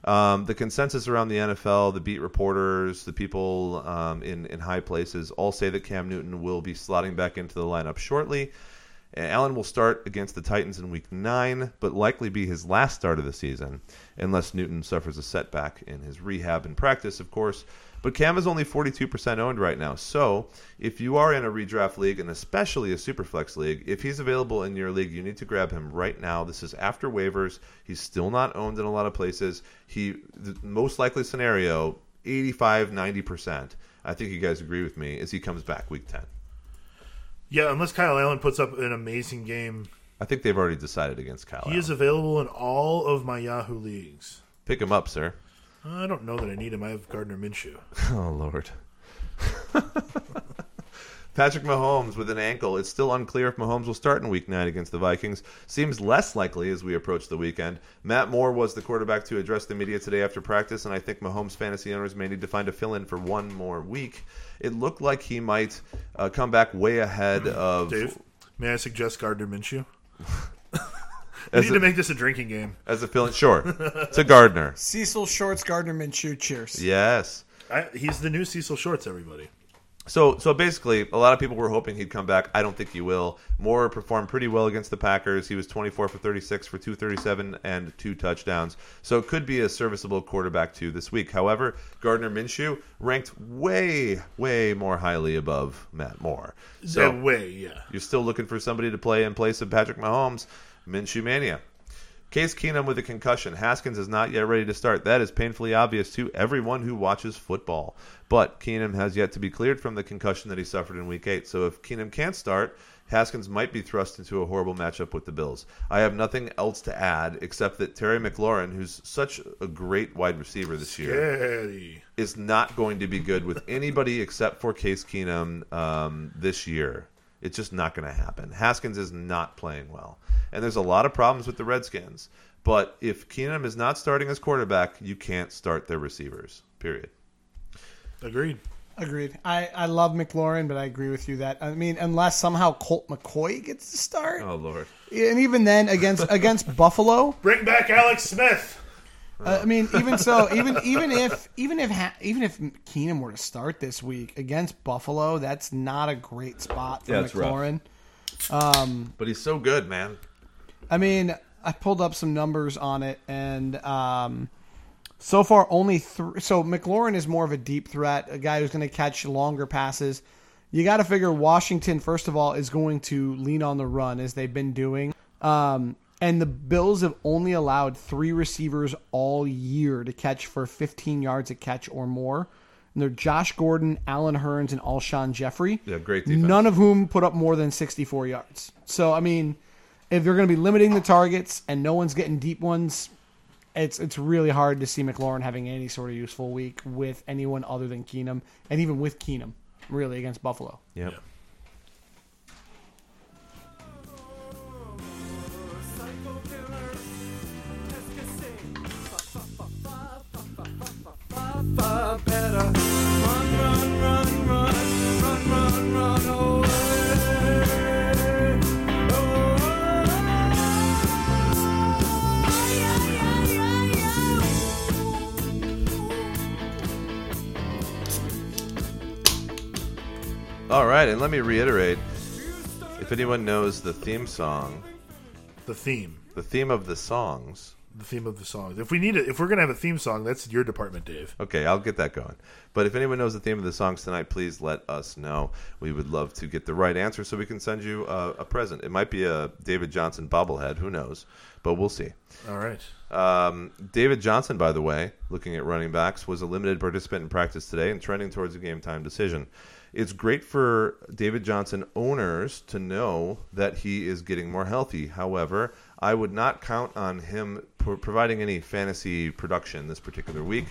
Um, the consensus around the NFL, the beat reporters, the people um, in in high places, all say that Cam Newton will be slotting back into the lineup shortly. Allen will start against the Titans in Week Nine, but likely be his last start of the season, unless Newton suffers a setback in his rehab and practice, of course. But Cam is only 42% owned right now. So if you are in a redraft league, and especially a superflex league, if he's available in your league, you need to grab him right now. This is after waivers. He's still not owned in a lot of places. He, the most likely scenario, 85, 90%. I think you guys agree with me, is he comes back week 10. Yeah, unless Kyle Allen puts up an amazing game, I think they've already decided against Kyle. he is available in all of my Yahoo leagues. Pick him up, sir. I don't know that I need him. I have Gardner Minshew. Oh Lord. Patrick Mahomes with an ankle. It's still unclear if Mahomes will start in Week Nine against the Vikings. Seems less likely as we approach the weekend. Matt Moore was the quarterback to address the media today after practice, and I think Mahomes fantasy owners may need to find a fill-in for one more week. It looked like he might uh, come back way ahead of. Dave, may I suggest Gardner Minshew? We as need to make this a drinking game. as a fill-in, Sure, to Gardner. Cecil Shorts, Gardner Minshew. Cheers. Yes. I, he's the new Cecil Shorts, everybody. So, so basically, a lot of people were hoping he'd come back. I don't think he will. Moore performed pretty well against the Packers. He was 24 for 36 for 237 and two touchdowns. So it could be a serviceable quarterback too this week. However, Gardner Minshew ranked way, way more highly above Matt Moore. So That way, yeah. you're still looking for somebody to play in place of Patrick Mahomes. Minshew mania. Case Keenum with a concussion. Haskins is not yet ready to start. That is painfully obvious to everyone who watches football. But Keenum has yet to be cleared from the concussion that he suffered in Week 8. So if Keenum can't start, Haskins might be thrust into a horrible matchup with the Bills. I have nothing else to add except that Terry McLaurin, who's such a great wide receiver this year, is not going to be good with anybody except for Case Keenum um, this year. It's just not going to happen. Haskins is not playing well, and there's a lot of problems with the Redskins. But if Keenum is not starting as quarterback, you can't start their receivers. Period. Agreed. Agreed. I, I love McLaurin, but I agree with you that I mean, unless somehow Colt McCoy gets to start, Oh Lord. and even then against against Buffalo, Bring back Alex Smith. Uh, I mean, even so, even even if even if ha- even if Keenum were to start this week against Buffalo, that's not a great spot for Yeah, it's rough. McLaurin. But he's so good, man. I mean, I pulled up some numbers on it, and um, so far only three. So McLaurin is more of a deep threat, a guy who's going to catch longer passes. You got to figure Washington, first of all, is going to lean on the run as they've been doing. Um, and the Bills have only allowed three receivers all year to catch for 15 yards a catch or more. And they're Josh Gordon, Allen Hurns, and Alshon Jeffery. Yeah, great defense. None of whom put up more than 64 yards. So, I mean, if they're going to be limiting the targets and no one's getting deep ones, it's it's really hard to see McLaurin having any sort of useful week with anyone other than Keenum, and even with Keenum, really against Buffalo. Yep. Psycho All right, and let me reiterate: if anyone knows the theme song, The theme. the theme of the songs. The theme of the song. If we need it, if we're gonna have a theme song, that's your department, Dave. Okay, I'll get that going. But if anyone knows the theme of the songs tonight, please let us know. We would love to get the right answer so we can send you a, a present. It might be a David Johnson bobblehead, who knows? But we'll see. All right. Um, David Johnson, by the way, looking at running backs, was a limited participant in practice today and trending towards a game time decision. It's great for David Johnson owners to know that he is getting more healthy. However, I would not count on him pro- providing any fantasy production this particular week.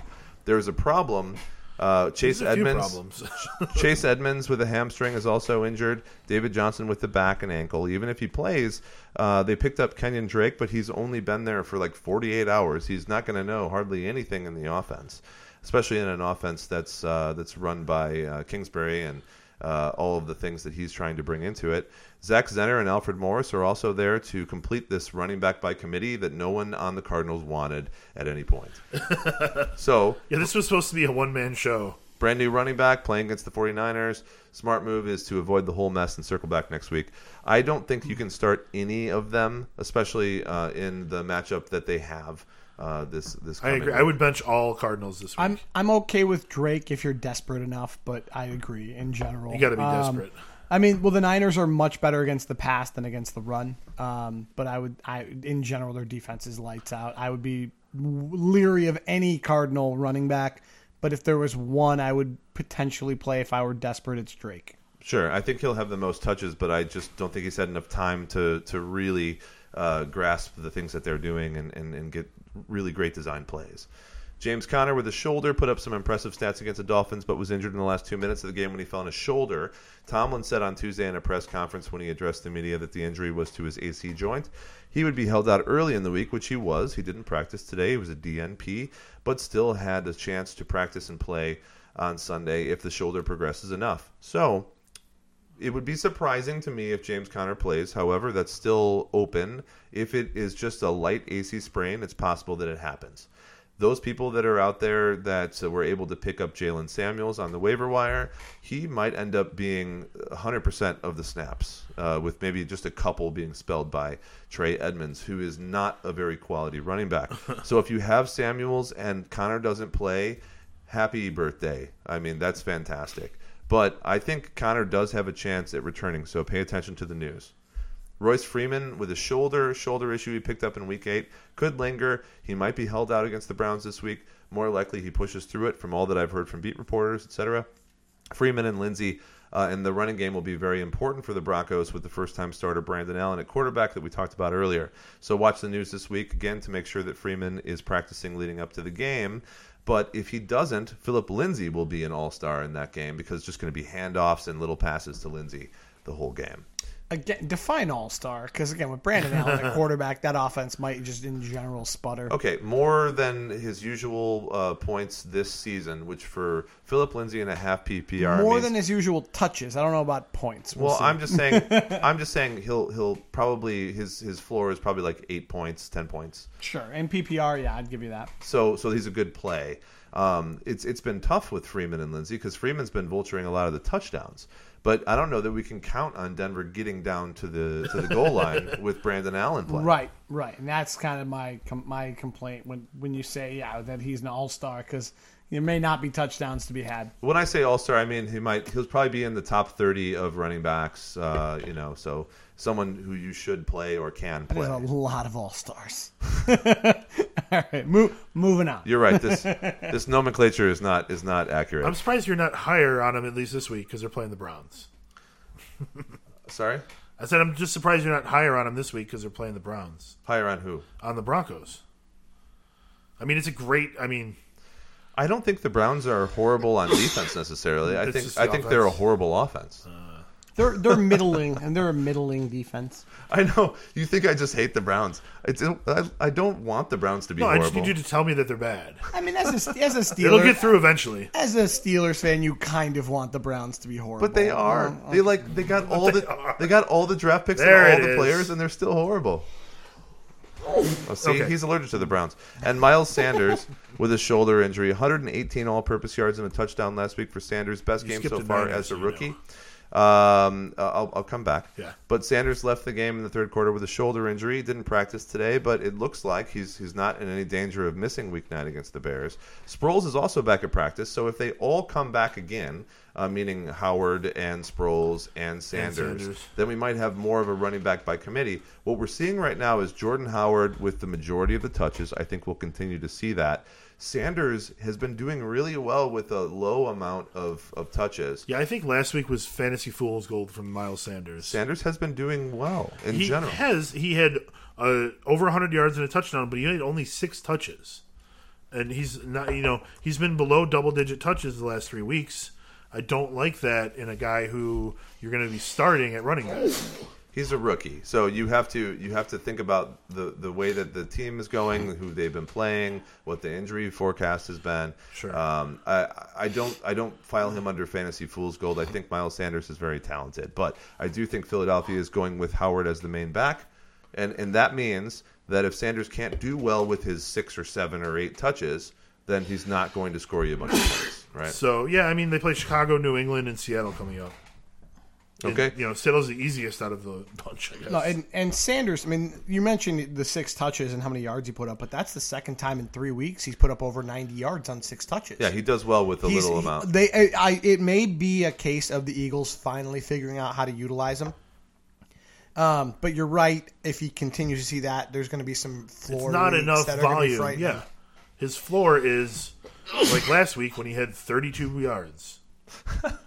There's a problem. Uh, Chase There's a few Edmonds. Chase Edmonds with a hamstring is also injured. David Johnson with the back and ankle. Even if he plays, uh, they picked up Kenyan Drake, but he's only been there for like 48 hours. He's not going to know hardly anything in the offense, especially in an offense that's uh, that's run by uh, Kingsbury and uh, all of the things that he's trying to bring into it. Zach Zenner and Alfred Morris are also there to complete this running back by committee that no one on the Cardinals wanted at any point. so yeah, this was supposed to be a one man show. brand new running back playing against the 49ers. Smart move is to avoid the whole mess and circle back next week. I don't think you can start any of them, especially uh, in the matchup that they have uh, this this. I coming agree. I would bench all Cardinals this week. I'm I'm okay with Drake if you're desperate enough, but I agree in general. you got to be Um, desperate. I mean, well, the Niners are much better against the pass than against the run. Um, but I would, I in general, their defense is lights out. I would be leery of any Cardinal running back. But if there was one, I would potentially play if I were desperate. It's Drake. Sure, I think he'll have the most touches, but I just don't think he's had enough time to to really uh, grasp the things that they're doing and, and, and get really great design plays. James Conner with a shoulder put up some impressive stats against the Dolphins, but was injured in the last two minutes of the game when he fell on his shoulder. Tomlin said on Tuesday in a press conference when he addressed the media that the injury was to his AC joint. He would be held out early in the week, which he was. He didn't practice today. He was a DNP, but still had a chance to practice and play on Sunday if the shoulder progresses enough. So it would be surprising to me if James Conner plays. However, that's still open. If it is just a light AC sprain, it's possible that it happens. Those people that are out there that were able to pick up Jaylen Samuels on the waiver wire, he might end up being 100% of the snaps, uh, with maybe just a couple being spelled by Trey Edmunds, who is not a very quality running back. so if you have Samuels and Conner doesn't play, happy birthday. I mean, that's fantastic. But I think Conner does have a chance at returning, so pay attention to the news. Royce Freeman with a shoulder shoulder issue he picked up in week eight could linger. He might be held out against the Browns this week. More likely, he pushes through it. From all that I've heard from beat reporters, etc. Freeman and Lindsay uh, in the running game will be very important for the Broncos with the first-time starter Brandon Allen at quarterback that we talked about earlier. So watch the news this week again to make sure that Freeman is practicing leading up to the game. But if he doesn't, Philip Lindsay will be an all-star in that game because it's just going to be handoffs and little passes to Lindsay the whole game. Again, define all star because again, with Brandon Allen at quarterback, that offense might just in general sputter. Okay, more than his usual uh, points this season, which for Philip Lindsay and a half PPR More means- than his usual touches. I don't know about points. We'll, Well. I'm just saying. I'm just saying he'll he'll probably his his floor is probably like eight points, ten points. sure. and PPR, yeah, I'd give you that. So so he's a good play. Um, it's it's been tough with Freeman and Lindsay because Freeman's been vulturing a lot of the touchdowns. But I don't know that we can count on Denver getting down to the to the goal line with Brandon Allen playing. Right, right, and that's kind of my com- my complaint when when you say yeah that he's an all star because there may not be touchdowns to be had. When I say All Star, I mean he might he'll probably be in the top thirty of running backs. Uh, you know, so someone who you should play or can There's play. a lot of all stars. all right, move, moving on. You're right. This this nomenclature is not is not accurate. I'm surprised you're not higher on them at least this week because they're playing the Browns. Sorry, I said I'm just surprised you're not higher on them this week because they're playing the Browns higher on who? on the Broncos. I mean, it's a great. I mean, I don't think the Browns are horrible on defense necessarily. I think I the think they're a horrible offense. Uh, They're they're middling and they're a middling defense. I know you think I just hate the Browns. I don't. I, I don't want the Browns to be no, I just need you to tell me that they're bad. I mean, as a as a It'll Steeler, get through eventually. as a Steelers fan, you kind of want the Browns to be horrible. but they are. Well, They like they got all they the are. they got all the draft picks There and all the is. players, and they're still horrible. Oh, see, Okay. he's allergic to the Browns. And Miles Sanders with a shoulder injury, 118 all-purpose yards and a touchdown last week for Sanders. Best You game so far as a you rookie. Um, uh, I'll, I'll come back. Yeah. But Sanders left the game in the third quarter with a shoulder injury. Didn't practice today, but it looks like he's he's not in any danger of missing Week Nine against the Bears. Sproles is also back at practice, so if they all come back again, uh, meaning Howard and Sproles and Sanders, Sanders. then we might have more of a running back by committee. What we're seeing right now is Jordan Howard with the majority of the touches. I think we'll continue to see that. Sanders has been doing really well with a low amount of, of touches. Yeah, I think last week was fantasy fool's gold from Miles Sanders. Sanders has been doing well in he general. has he had uh, over 100 yards and a touchdown, but he had only six touches, and he's not. You know, he's been below double digit touches the last three weeks. I don't like that in a guy who you're going to be starting at running back. He's a rookie, so you have to you have to think about the the way that the team is going, who they've been playing, what the injury forecast has been. Sure. Um, I I don't I don't file him under fantasy fool's gold. I think Miles Sanders is very talented, but I do think Philadelphia is going with Howard as the main back, and and that means that if Sanders can't do well with his six or seven or eight touches, then he's not going to score you a bunch of points, right? So yeah, I mean they play Chicago, New England, and Seattle coming up. And, Okay. you know Seattle's the easiest out of the bunch. I guess. No, and, and Sanders, I mean, you mentioned the six touches and how many yards he put up, but that's the second time in three weeks he's put up over 90 yards on six touches. Yeah, he does well with a He's- little he- amount. They, I, I, it may be a case of the Eagles finally figuring out how to utilize him. Um, but you're right. If he continues to see that, there's going to be some floor. it's not enough that are gonna be volume. frightening. Yeah, his floor is like last week when he had 32 yards.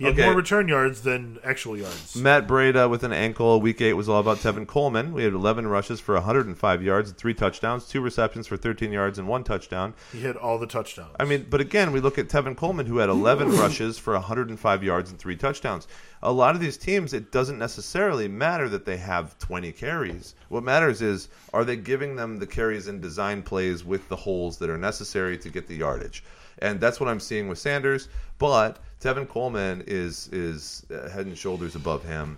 He had Okay. more return yards than actual yards. Matt Breida with an ankle. Week eight was all about Tevin Coleman. We had 11 rushes for 105 yards and three touchdowns, two receptions for 13 yards and one touchdown. He had all the touchdowns. I mean, but again, we look at Tevin Coleman, who had 11 rushes for 105 yards and three touchdowns. A lot of these teams, it doesn't necessarily matter that they have 20 carries. What matters is, are they giving them the carries and design plays with the holes that are necessary to get the yardage? and that's what I'm seeing with Sanders. But Tevin Coleman is is uh, head and shoulders above him,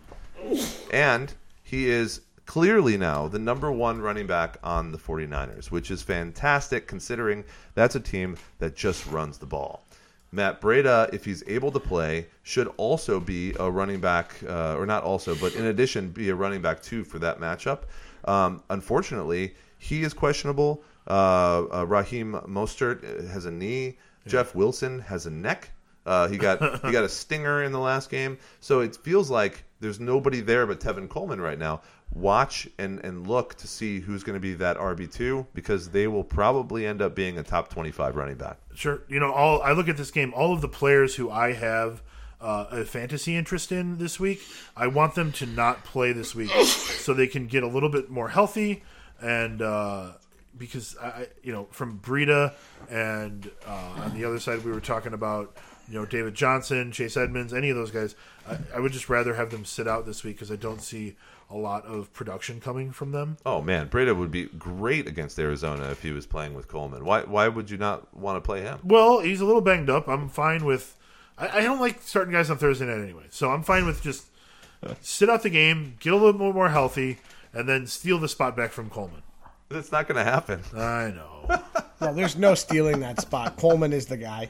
and he is clearly now the number one running back on the 49ers, which is fantastic considering that's a team that just runs the ball. Matt Breida, if he's able to play, should also be a running back, uh, or not also, but in addition, be a running back too for that matchup. Um, unfortunately, he is questionable. Uh, uh, Raheem Mostert has a knee. Jeff Wilson has a neck. Uh, he got he got a stinger in the last game, so it feels like there's nobody there but Tevin Coleman right now. Watch and and look to see who's going to be that RB two because they will probably end up being a top twenty five running back. Sure. You know, all I look at this game, all of the players who I have uh, a fantasy interest in this week, I want them to not play this week so they can get a little bit more healthy and uh, because I, you know, from Breida and uh, on the other side, we were talking about you know David Johnson, Chase Edmonds, any of those guys. I, I would just rather have them sit out this week because I don't see a lot of production coming from them. Oh man, Breida would be great against Arizona if he was playing with Coleman. Why why would you not want to play him? Well, he's a little banged up. I'm fine with. I, I don't like starting guys on Thursday night anyway, so I'm fine with just sit out the game, get a little bit more healthy, and then steal the spot back from Coleman. That's not going to happen. I know. No, there's no stealing that spot. Coleman is the guy.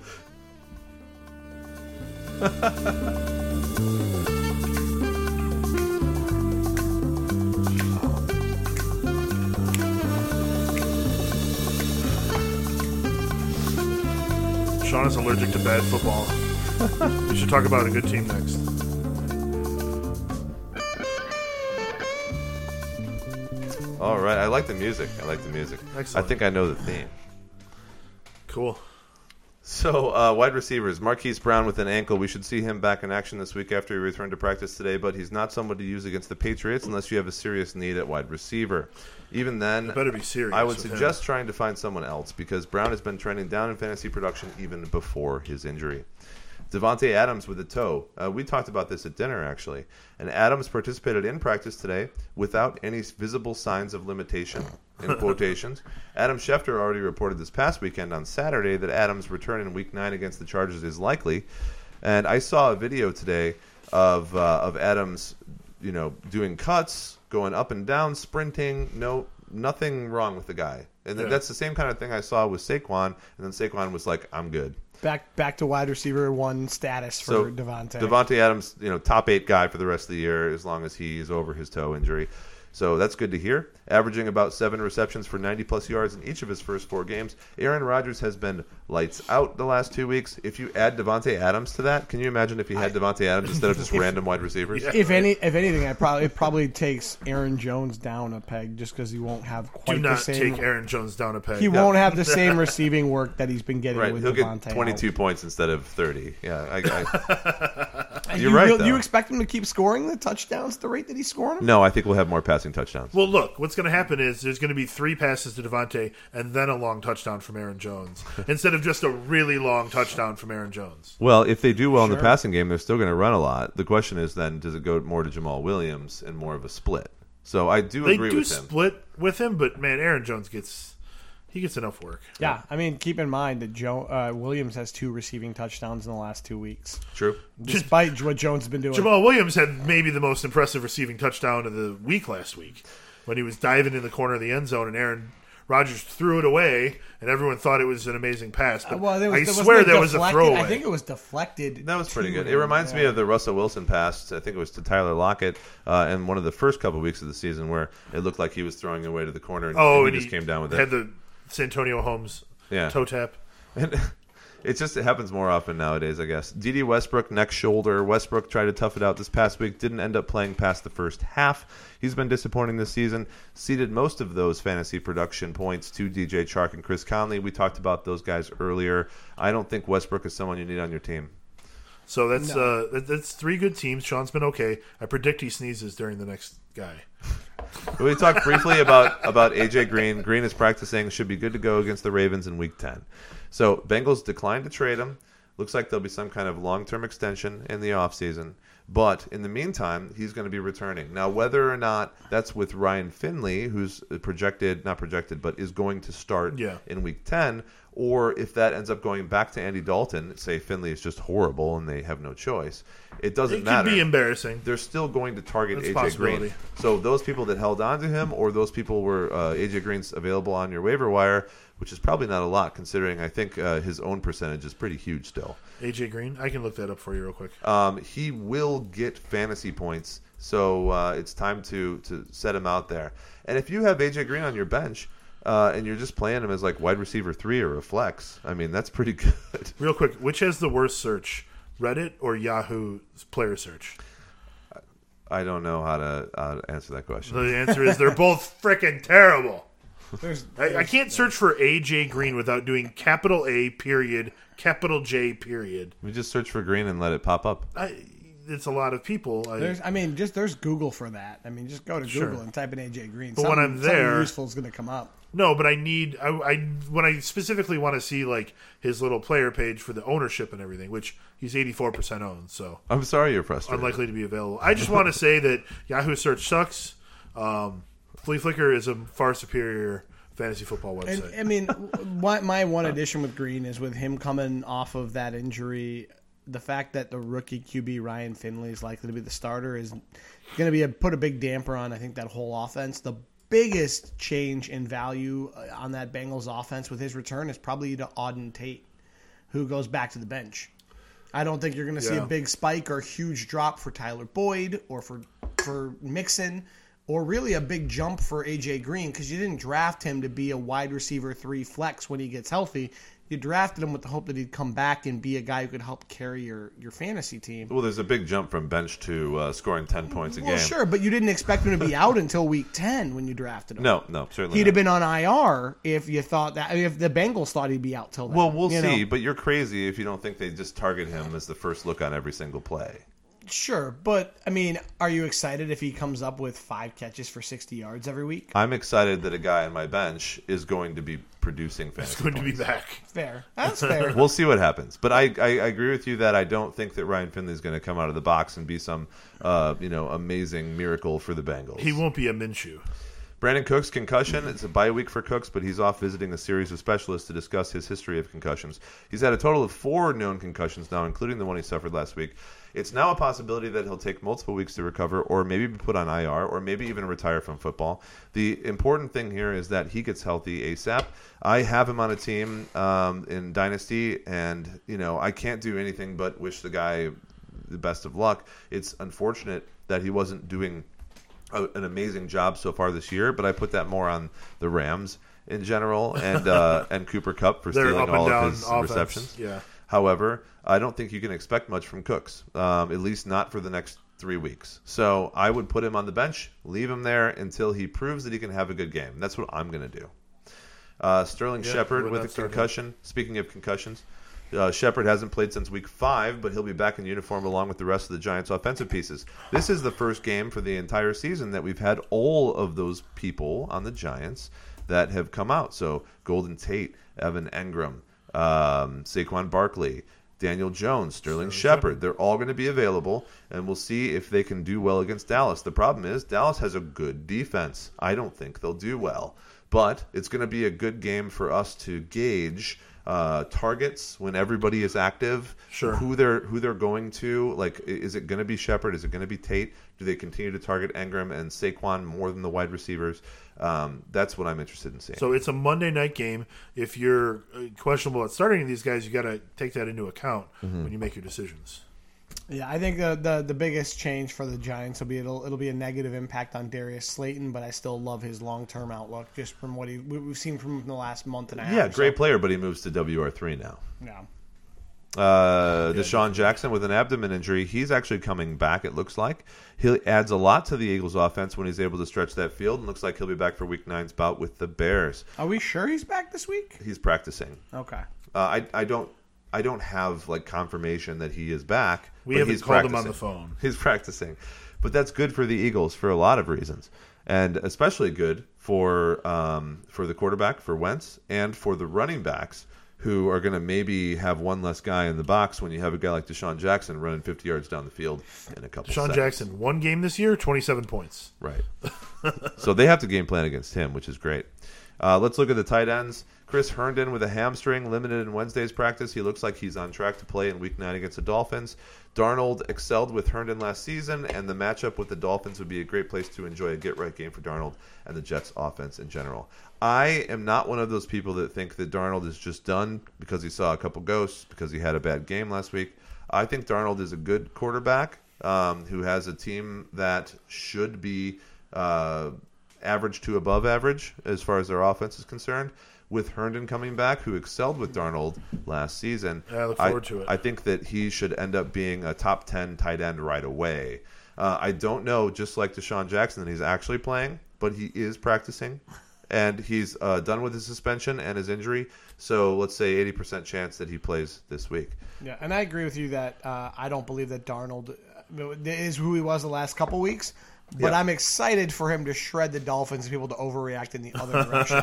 Shawn is allergic to bad football. we should talk about a good team next. All right, I like the music. I like the music. Excellent. I think I know the theme. Cool. So, uh, wide receivers, Marquise Brown with an ankle. We should see him back in action this week after he returned to practice today, but he's not someone to use against the Patriots unless you have a serious need at wide receiver. Even then, Better be serious. I would with him. suggest trying to find someone else because Brown has been trending down in fantasy production even before his injury. Davante Adams with a toe. Uh, we talked about this at dinner, actually. And Adams participated in practice today without any visible signs of limitation, in quotations. Adam Schefter already reported this past weekend on Saturday that Adams' return in Week 9 against the Chargers is likely. And I saw a video today of, uh, of Adams, you know, doing cuts, going up and down, sprinting. No, nothing wrong with the guy. And Yeah. that's the same kind of thing I saw with Saquon. And then Saquon was like, I'm good. Back back to wide receiver one status for So Davante. Davante Adams, you know, top eight guy for the rest of the year as long as he's over his toe injury. So that's good to hear. Averaging about seven receptions for 90 plus yards in each of his first four games. Aaron Rodgers has been lights out the last two weeks. If you add Davante Adams to that, can you imagine if he had Davante Adams instead of just random wide receivers? If any, if anything, I probably it probably takes Aaron Jones down a peg just because he won't have quite Do the not same. take Aaron Jones down a peg. he won't have the same receiving work that he's been getting Right, with he'll Davante. get 22 out. points instead of 30. Yeah, I, I, You You're right, real- though. you expect him to keep scoring the touchdowns at the rate that he's scoring them? no, I think we'll have more passing touchdowns. Well, look, what's going to happen is there's going to be three passes to Davante and then a long touchdown from Aaron Jones instead of just a really long touchdown from Aaron Jones. Well, if they do well in the passing game, they're still going to run a lot. The question is then, does it go more to Jamaal Williams and more of a split? So I do They agree do with him. They do split with him, but man, Aaron Jones gets he gets enough work. Yeah, I mean, keep in mind that Joe uh, Williams has two receiving touchdowns in the last two weeks, True. despite what Jones has been doing. Jamaal Williams had maybe the most impressive receiving touchdown of the week last week when he was diving in the corner of the end zone and Aaron Rodgers threw it away and everyone thought it was an amazing pass. But Uh, well, there was, I there swear wasn't that was a deflected- throwaway. I think it was deflected. That was pretty good. It him, reminds me of the Russell Wilson pass. I think it was to Tyler Lockett uh, in one of the first couple weeks of the season where it looked like he was throwing away to the corner and, oh, and and he just came down with had it. the Santonio Holmes Yeah. toe tap. And it just it happens more often nowadays, I guess. Dede Westbrook neck shoulder. Westbrook tried to tough it out this past week. Didn't end up playing past the first half. He's been disappointing this season. Ceded most of those fantasy production points to DJ Chark and Chris Conley. We talked about those guys earlier. I don't think Westbrook is someone you need on your team. So that's uh that's three good teams. Shawn's been okay. I predict he sneezes during the next guy. We talked briefly about about AJ Green. Green is practicing, should be good to go against the Ravens in Week 10. So Bengals declined to trade him. Looks like there'll be some kind of long term extension in the offseason. But in the meantime, he's going to be returning. Now, whether or not that's with Ryan Finley, who's projected, not projected, but is going to start Yeah. in Week 10, or if that ends up going back to Andy Dalton, say Finley is just horrible and they have no choice, it doesn't It matter. could be embarrassing. They're still going to target That's AJ Green. So those people that held on to him, or those people were uh, AJ Green's available on your waiver wire, which is probably not a lot considering I think uh, his own percentage is pretty huge still. AJ Green. I can look that up for you real quick. Um, he will get fantasy points, so uh, it's time to to set him out there. And if you have AJ Green on your bench. Uh, and you're just playing him as like wide receiver three or a flex. I mean, that's pretty good. Real quick, which has the worst search, Reddit or Yahoo player search? I don't know how to, how to answer that question. The answer is they're both freaking terrible. There's, I, I can't search for AJ Green without doing capital A period, capital J period. We just search for Green and let it pop up. I, it's a lot of people. I, there's, I mean, just there's Google for that. I mean, just go to Sure. Google and type in AJ Green. But when I'm something there- useful is going to come up. no, but I need I, I when I specifically want to see like his little player page for the ownership and everything, which he's 84 percent owned, so I'm sorry you're frustrated. unlikely to be available. I just want to say that Yahoo search sucks. Um, Fleaflicker is a far superior fantasy football And website. I mean, what my one addition with Green is with him coming off of that injury, the fact that the rookie QB Ryan Finley is likely to be the starter is going to be a, put a big damper on I think that whole offense. The biggest change in value uh, on that Bengals offense with his return is probably to Auden Tate, who goes back to the bench. I don't think you're going to see Yeah. a big spike or huge drop for Tyler Boyd or for for Mixon or really a big jump for AJ Green because you didn't draft him to be a wide receiver three flex when he gets healthy. You drafted him with the hope that he'd come back and be a guy who could help carry your, your fantasy team. well, there's a big jump from bench to uh, scoring 10 points a Well, game. sure, but you didn't expect him to be out until week ten when you drafted him. No, no, certainly he'd not. have been on IR if you thought that if the Bengals thought he'd be out till then. Well, we'll see, know? but you're crazy if you don't think they just target him as the first look on every single play. Sure, but I mean, are you excited if he comes up with five catches for sixty yards every week? I'm excited that a guy on my bench is going to be producing it's going good to be back. Fair, that's fair. We'll see what happens, but I, I, I agree with you that I don't think that Ryan Finley is going to come out of the box and be some uh, you know amazing miracle for the Bengals. He won't be a Minshew. Brandin Cooks concussion. It's a bye week for Cooks, but he's off visiting a series of specialists to discuss his history of concussions. He's had a total of four known concussions now, including the one he suffered last week. It's now a possibility that he'll take multiple weeks to recover, or maybe be put on IR, or maybe even retire from football. The important thing here is that he gets healthy ASAP. I have him on a team um, in Dynasty, and you know I can't do anything but wish the guy the best of luck. It's unfortunate that he wasn't doing a, an amazing job so far this year, but I put that more on the Rams in general and uh, and Cooper Kupp for They're stealing all of his offense. receptions. Yeah. However, I don't think you can expect much from Cooks, um, at least not for the next three weeks. So I would put him on the bench, leave him there until he proves that he can have a good game. That's what I'm going to do. Uh, Sterling Yeah, Shepard with a start him. concussion. Speaking of concussions, uh, Shepard hasn't played since week five, but he'll be back in uniform along with the rest of the Giants' offensive pieces. This is the first game for the entire season that we've had all of those people on the Giants that have come out. So Golden Tate, Evan Engram, um, Saquon Barkley, Daniel Jones, Sterling Shepard. They're all going to be available, and we'll see if they can do well against Dallas. The problem is Dallas has a good defense. I don't think they'll do well, but it's going to be a good game for us to gauge uh, targets when everybody is active. Sure. Who they're who they're going to like? Is it going to be Shepard? Is it going to be Tate? Do they continue to target Engram and Saquon more than the wide receivers? Um, that's what I'm interested in seeing. So it's a Monday night game. If you're uh, questionable at starting these guys, you got to take that into account Mm-hmm. when you make your decisions. Yeah, I think the, the the biggest change for the Giants will be it'll it'll be a negative impact on Darius Slayton, but I still love his long term outlook just from what he we- we've seen from the last month and a half. yeah, or so. great player, but he moves to WR three now. Yeah. Uh, DeSean Jackson with an abdomen injury. He's actually coming back. It looks like he adds a lot to the Eagles' offense when he's able to stretch that field. And looks like he'll be back for Week Nine's bout with the Bears. Are we sure he's back this week? He's practicing. Okay. Uh, I I don't I don't have like confirmation that he is back. We but haven't he's called him on the phone. He's practicing, but that's good for the Eagles for a lot of reasons, and especially good for um, for the quarterback for Wentz and for the running backs who are going to maybe have one less guy in the box when you have a guy like DeSean Jackson running 50 yards down the field in a couple. Shawn seconds. Jackson, one game this year, 27 points. Right. so they have to game plan against him, which is great. Uh, let's look at the tight ends. Chris Herndon with a hamstring, limited in Wednesday's practice. He looks like he's on track to play in Week Nine against the Dolphins. Darnold excelled with Herndon last season, and the matchup with the Dolphins would be a great place to enjoy a get-right game for Darnold and the Jets' offense in general. I am not one of those people that think that Darnold is just done because he saw a couple ghosts because he had a bad game last week. I think Darnold is a good quarterback um, who has a team that should be uh, average to above average as far as their offense is concerned. With Herndon coming back, who excelled with Darnold last season, Yeah, I look forward to it. I think that he should end up being a top 10 tight end right away. Uh, I don't know, just like DeSean Jackson, that he's actually playing, but he is practicing. And he's uh, done with his suspension and his injury. So let's say 80% chance that he plays this week. Yeah, and I agree with you that uh, I don't believe that Darnold uh, is who he was the last couple weeks. But Yeah. I'm excited for him to shred the Dolphins and people to overreact in the other direction.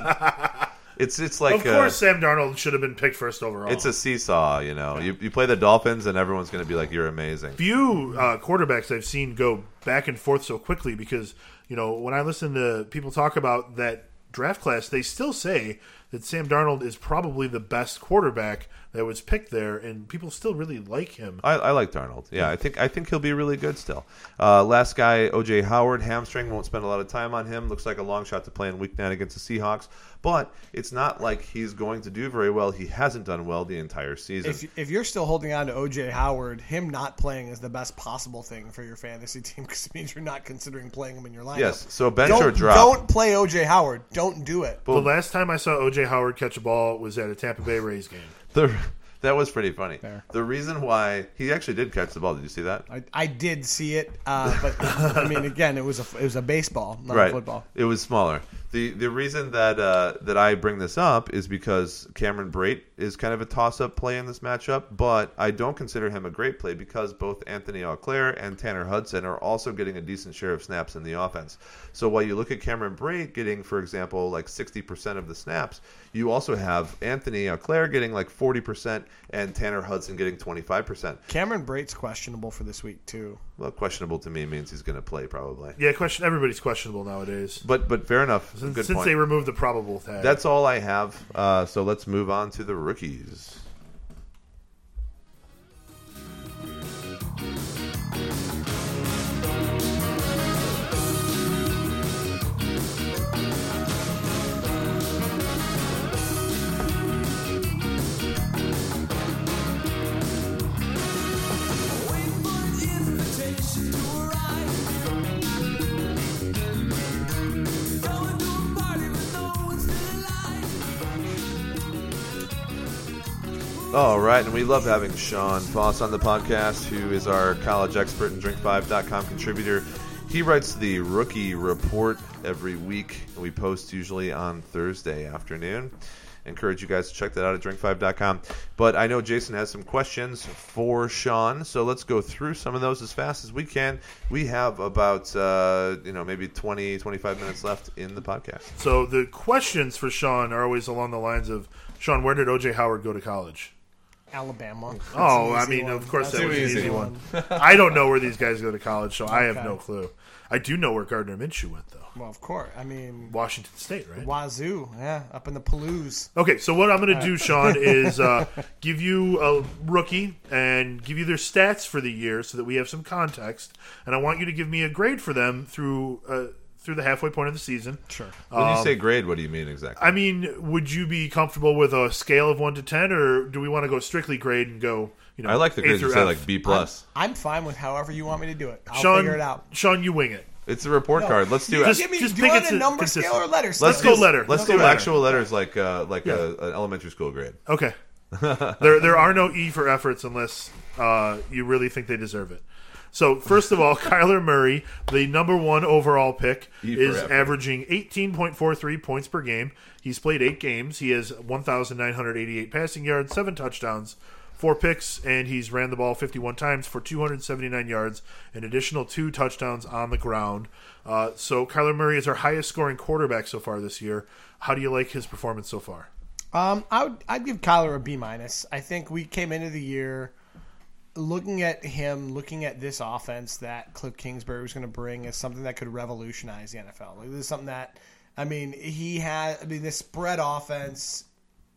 It's it's like of course, uh, Sam Darnold should have been picked first overall. it's a seesaw, you know. You, you play the Dolphins, and everyone's going to be like, "You're amazing." few uh, quarterbacks I've seen go back and forth so quickly because you know when I listen to people talk about that draft class, they still say that Sam Darnold is probably the best quarterback that was picked there, and people still really like him. I, I like Darnold. Yeah, I think I think he'll be really good still. Uh, last guy, OJ Howard, hamstring. Won't spend a lot of time on him. Looks like a long shot to play in Week Nine against the Seahawks. But it's not like he's going to do very well. He hasn't done well the entire season. if, if you're still holding on to OJ Howard, him not playing is the best possible thing for your fantasy team because it means you're not considering playing him in your lineup. yes. So bench or Don't, drop. don't play OJ Howard. Don't do it. the last time I saw OJ Howard catch a ball was at a Tampa Bay Rays game. The, that was pretty funny. The reason why he actually did catch the ball. Did you see that? I, I did see it, uh, but I mean, again, it was a it was a baseball, not a football. It was smaller. The The reason that uh, that I bring this up is because Cameron Brate is kind of a toss up play in this matchup, but I don't consider him a great play because both Anthony Auclair and Tanner Hudson are also getting a decent share of snaps in the offense. So while you look at Cameron Brate getting, for example, like sixty percent of the snaps, you also have Anthony Auclair getting like forty percent and Tanner Hudson getting twenty five percent. Cameron Brate's questionable for this week too. Well, questionable to me means he's going to play probably. Yeah, question. Everybody's questionable nowadays But but fair enough. since, Good since point. they removed the probable tag. That's all I have. Uh, so let's move on to the rookies. All right, and we love having Shawn Foss on the podcast, who is our college expert and drinkfive.com contributor. He writes the rookie report every week. We post usually on Thursday afternoon. Encourage you guys to check that out at drinkfive.com. But I know Jason has some questions for Shawn, so let's go through some of those as fast as we can. We have about, uh, you know, maybe 20, 25 minutes left in the podcast. so the questions for Shawn are always along the lines of Shawn, where did OJ Howard go to college? Alabama. Oh, I mean, one. of course That's that was an an easy one. I don't know where these guys go to college, so I have no clue. I do know where Gardner Minshew went, though. Well, of course. I mean, Washington State, right? Wazoo. Yeah, up in the Palouse. Okay, so what I'm going to do, Shawn, is uh, give you a rookie and give you their stats for the year so that we have some context. And I want you to give me a grade for them through uh, through the halfway point of the season. Sure. When you say grade, what do you mean exactly? I mean, would you be comfortable with a scale of one to ten, or do we want to go strictly grade and go? You know, I like the A grade you through say F? like B plus. I'm fine with however you want me to do it. I'll Shawn, figure it out. Shawn, you wing it. It's a report card. Let's do it. Just- give me, just do you pick want it a to- number consistent. scale or letters? Let's do go letter. Let's Let's do go letter. actual letters like uh, like Yeah. a, an elementary school grade. Okay. there there are no E for efforts unless uh, you really think they deserve it. So first of all, Kyler Murray, the number one overall pick, E for is effort. averaging 18.43 points per game. He's played eight games. He has 1,988 passing yards, seven touchdowns, four picks, and he's ran the ball 51 times for 279 yards, an additional two touchdowns on the ground. Uh, so Kyler Murray is our highest scoring quarterback so far this year. How do you like his performance so far? Um, I would I'd give Kyler a B minus. I think we came into the year looking at him, looking at this offense that Cliff Kingsbury was going to bring as something that could revolutionize the NFL. Like, this is something that I mean, he had. I mean, this spread offense.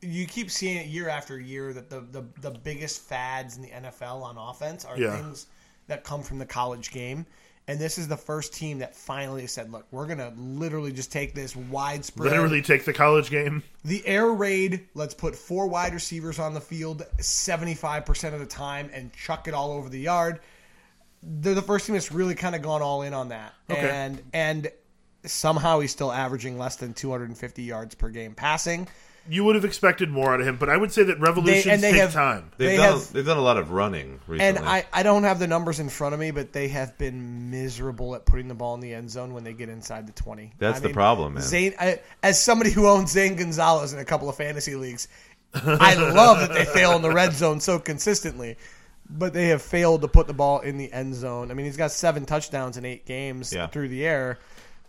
You keep seeing it year after year that the the, the biggest fads in the NFL on offense are Yeah. things that come from the college game. And this is the first team that finally said, "Look, we're gonna literally just take this widespread, Literally take the college game. the air raid. Let's put four wide receivers on the field seventy five percent of the time and chuck it all over the yard." They're the first team that's really kind of gone all in on that, Okay. and and somehow he's still averaging less than two hundred and fifty yards per game passing. You would have expected more out of him, but I would say that revolutions and they take have- time. They've They done have- they've done a lot of running recently. And I, I don't have the numbers in front of me, but they have been miserable at putting the ball in the end zone when they get inside the 20. That's I the problem, man. Zane, I, as somebody who owns Zane Gonzalez in a couple of fantasy leagues, I love that they fail in the red zone so consistently. But they have failed to put the ball in the end zone. I mean, he's got seven touchdowns in eight games Yeah. through the air,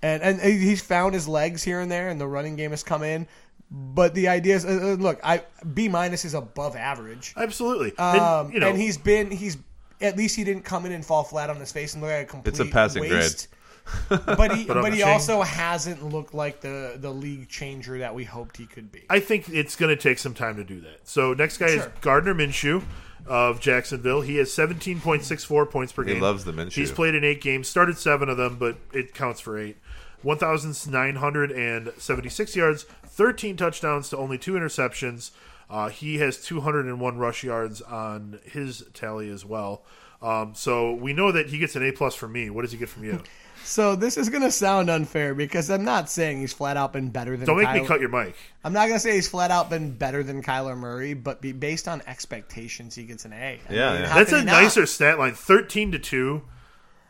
and and he's found his legs here and there, and the running game has come in. But the idea is, uh, uh, look, I B minus is above average. Absolutely. Um, and, you know, and he's been he's at least he didn't come in and fall flat on his face and look like a complete It's a passing waste. but he But but he ashamed. also hasn't looked like the the league changer that we hoped he could be. I think it's going to take some time to do that. So next guy is Gardner Minshew of Jacksonville. He has 17.64 points per game. He loves the Minshew. He's played in eight games, started seven of them, but it counts for eight. 1,976 yards, 13 touchdowns to only two interceptions. Uh, he has 201 rush yards on his tally as well. Um, so we know that he gets an A plus from me. What does he get from you? So this is going to sound unfair because I'm not saying he's flat out been better than. Don't make me Kyler- cut your mic. I'm not going to say he's flat out been better than Kyler Murray, but be, based on expectations, he gets an A. I Yeah, yeah. That's a he not? nicer stat line. 13 to two.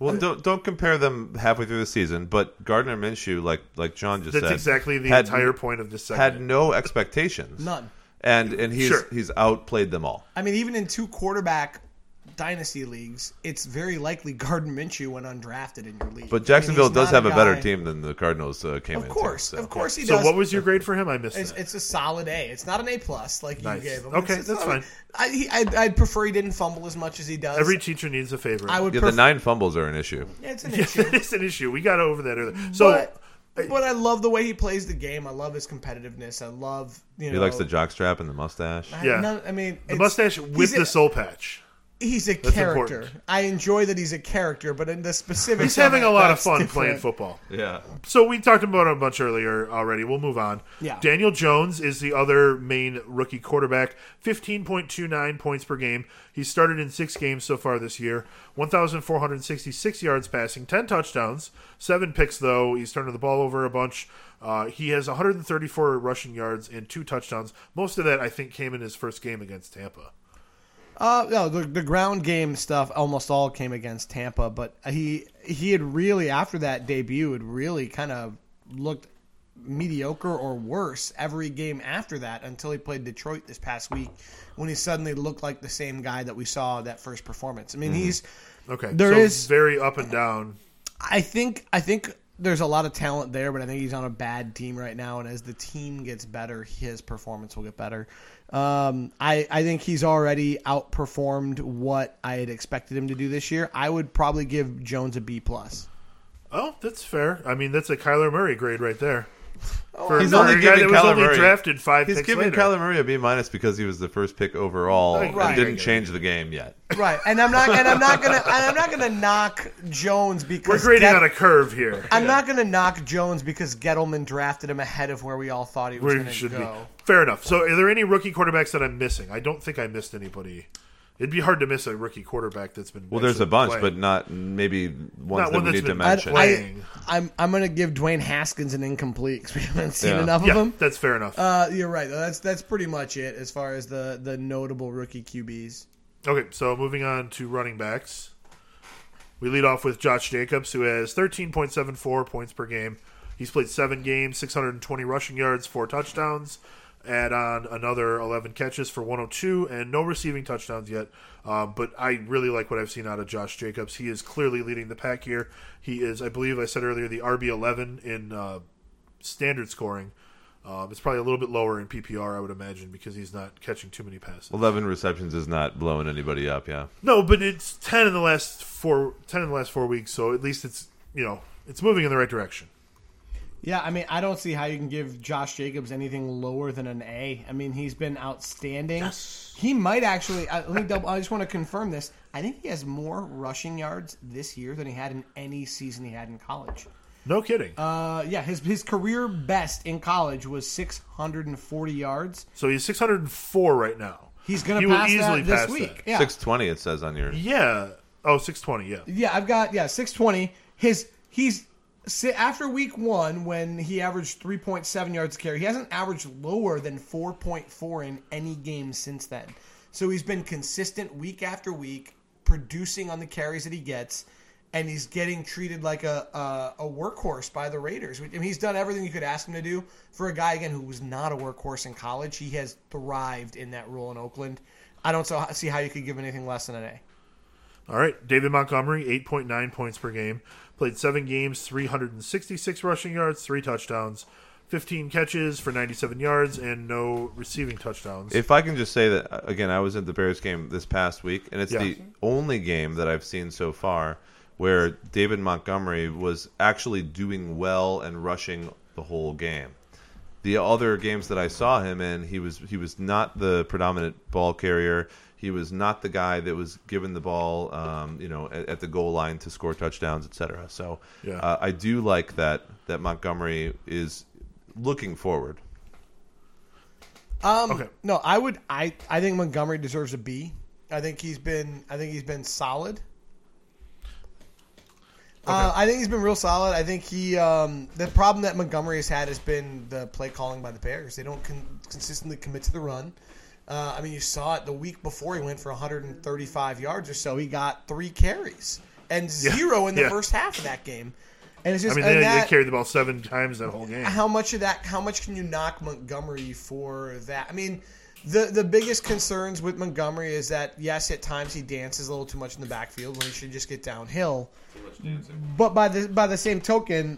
Well, don't don't compare them halfway through the season. But Gardner Minshew, like like John just That's said, exactly the had- entire point of this had no expectations, None. and and he's Sure. he's outplayed them all. I mean, even in two quarterback dynasty leagues, it's very likely Gardner Minshew went undrafted in your league. But mean, Jacksonville he's does have a better team than the Cardinals uh, came Of into. course, so. of course he So what was your grade for him? I missed It's, it's a solid A. It's not an A plus like Nice. you gave him. Okay, It's- it's that's fine. I, he, I'd, I'd prefer he didn't fumble as much as he does. Every teacher needs a favorite. I would. Yeah, pref- the nine fumbles are an issue. It's an issue. it's an issue. We got over that earlier. So but, but I love the way he plays the game. I love his competitiveness. I love you know. He likes the jockstrap and the mustache. I, Yeah. no, I mean the mustache with the a, soul patch. He's a character. important. I enjoy that he's a character, but in the specifics, He's having a lot of fun different. playing football. Yeah. So we talked about it a bunch earlier already. We'll move on. Yeah. Daniel Jones is the other main rookie quarterback. Fifteen point two nine points per game. He's started in six games so far this year. One thousand four hundred sixty six yards passing, ten touchdowns, seven picks though. He's turning the ball over a bunch. Uh, he has 134 rushing yards and two touchdowns. Most of that, I think, came in his first game against Tampa. Uh, no, the, the ground game stuff almost all came against Tampa, but he he had really after that debut had really kind of looked mediocre or worse every game after that until he played Detroit this past week when he suddenly looked like the same guy that we saw that first performance. I mean, he's Okay, There so is- very up and down. I think I think there's a lot of talent there, but I think he's on a bad team right now. And as the team gets better, his performance will get better. Um, I I think he's already outperformed what I had expected him to do this year. I would probably give Jones a B plus. Oh, that's fair. I mean, that's a Kyler Murray grade right there. Oh, for, He's for only a guy giving that was Kyler only Murray- drafted five He's picks giving later. Kyler Murray a B minus because he was the first pick overall Right. and Right. didn't change the game yet. Right, and I'm not and I'm not gonna and I'm not gonna knock Jones because We're because grading Get- on a curve here. I'm not gonna knock Jones because Gettleman drafted him ahead of where we all thought he was going to should go. be. Fair enough. So, are there any rookie quarterbacks that I'm missing? I don't think I missed anybody. It'd be hard to miss a rookie quarterback that's been. Well, there's a bunch, playing. but not maybe ones Not that one we that's need to been mention. I- playing. I'm I'm gonna give Dwayne Haskins an incomplete because we haven't seen Yeah. enough of yeah, him. that's fair enough. Uh, you're right. That's that's pretty much it as far as the the notable rookie QBs. Okay, so moving on to running backs. We lead off with Josh Jacobs, who has 13.74 points per game. He's played seven games, 620 rushing yards, four touchdowns. Add on another 11 catches for 102, and no receiving touchdowns yet. Um, but I really like what I've seen out of Josh Jacobs. He is clearly leading the pack here. He is, I believe I said earlier, the RB11 in uh, standard scoring. Um, it's probably a little bit lower in PPR, I would imagine, because he's not catching too many passes. Eleven receptions is not blowing anybody up. Yeah. No, but it's ten in the last four ten in the last four weeks, so at least it's you know it's moving in the right direction. Yeah, I mean, I don't see how you can give Josh Jacobs anything lower than an A. I mean, he's been outstanding. Yes. He might actually. I, let me double, I just want to confirm this. I think he has more rushing yards this year than he had in any season he had in college. No kidding. Uh, yeah, his his career best in college was 640 yards. so he's 604 right now. He's going He to will pass easily that this pass week. that. Yeah, Six twenty, it says on your. Yeah. Oh, 620. Yeah. Yeah, I've got yeah, six twenty. His he's si- after week one when he averaged three point seven yards a carry. He hasn't averaged lower than four point four in any game since then. So he's been consistent week after week, producing on the carries that he gets, and he's getting treated like a a, a workhorse by the Raiders. I mean, he's done everything you could ask him to do for a guy again who was not a workhorse in college. He has thrived in that role in Oakland. I don't see how you could give anything less than an A. All right. David Montgomery, 8.9 points per game. Played seven games, 366 rushing yards, three touchdowns, 15 catches for 97 yards, and no receiving touchdowns. If I can just say that uh, again, I was at the Bears game this past week, and it's Yeah. the only game that I've seen so far where David Montgomery was actually doing well and rushing the whole game. The other games that I saw him in, he was he was not the predominant ball carrier. He was not the guy that was given the ball, um, you know, at, at the goal line to score touchdowns, etc. So Yeah. uh, I do like that that Montgomery is looking forward. Um, Okay. No, I would. I I think Montgomery deserves a B. I think he's been. I think he's been solid. Uh, I think he's been real solid. I think he. Um, the problem that Montgomery has had has been the play calling by the Bears. They don't con- consistently commit to the run. Uh, I mean, you saw it the week before he went for 135 yards or so. He got three carries and zero in the yeah. first half of that game. And it's just I mean, they, that, they carried the ball seven times that whole game. how much of that how much can you knock Montgomery for that? I mean, the the biggest concerns with Montgomery is that yes, at times he dances a little too much in the backfield when he should just get downhill. Too much dancing. But by the by the same token,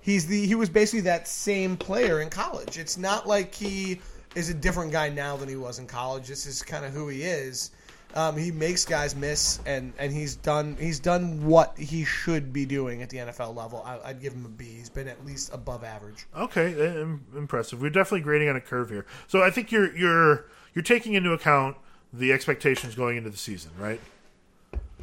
he's the he was basically that same player in college. It's not like he is a different guy now than he was in college. This is kind of who he is. Um, he makes guys miss, and, and he's done he's done what he should be doing at the NFL level. I, I'd give him a B. He's been at least above average. Okay, eh, impressive. We're definitely grading on a curve here. So I think you're you're you're taking into account the expectations going into the season, right?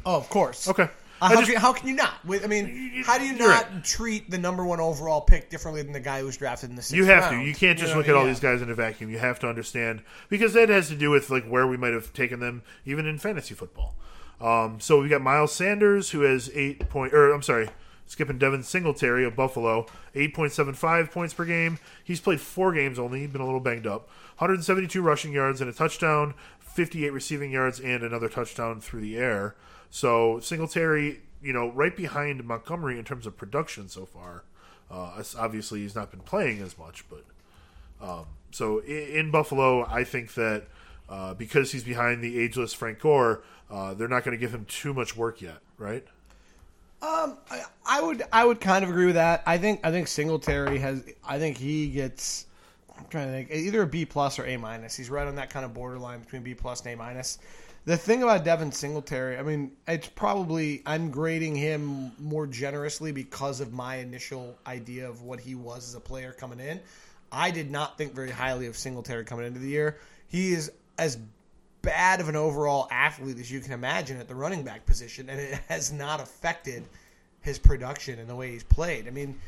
Oh, of course. Okay. I just- can, how can you not? I mean, how do you not right. treat the number one overall pick differently than the guy who was drafted in the sixth You have round? to. You can't just know, look at all yeah. these guys in a vacuum. You have to understand because that has to do with like where we might have taken them, even in fantasy football. Um, so we got Miles Sanders, who has eight point, or I'm sorry, skipping Devin Singletary of Buffalo, eight point seven five points per game. He's played four games only. He's been a little banged up. 172 rushing yards and a touchdown, 58 receiving yards and another touchdown through the air. So Singletary, you know, right behind Montgomery in terms of production so far. Uh, obviously, he's not been playing as much, but um, so in, in Buffalo, I think that uh, because he's behind the ageless Frank Gore, uh, they're not going to give him too much work yet, right? Um, I, I would I would kind of agree with that. I think I think Singletary has. I think he gets. I'm trying to think either a B plus or A minus. He's right on that kind of borderline between B plus and A minus. The thing about Devin Singletary, I mean, it's probably I'm grading him more generously because of my initial idea of what he was as a player coming in. I did not think very highly of Singletary coming into the year. He is as bad of an overall athlete as you can imagine at the running back position, and it has not affected his production and the way he's played. I mean,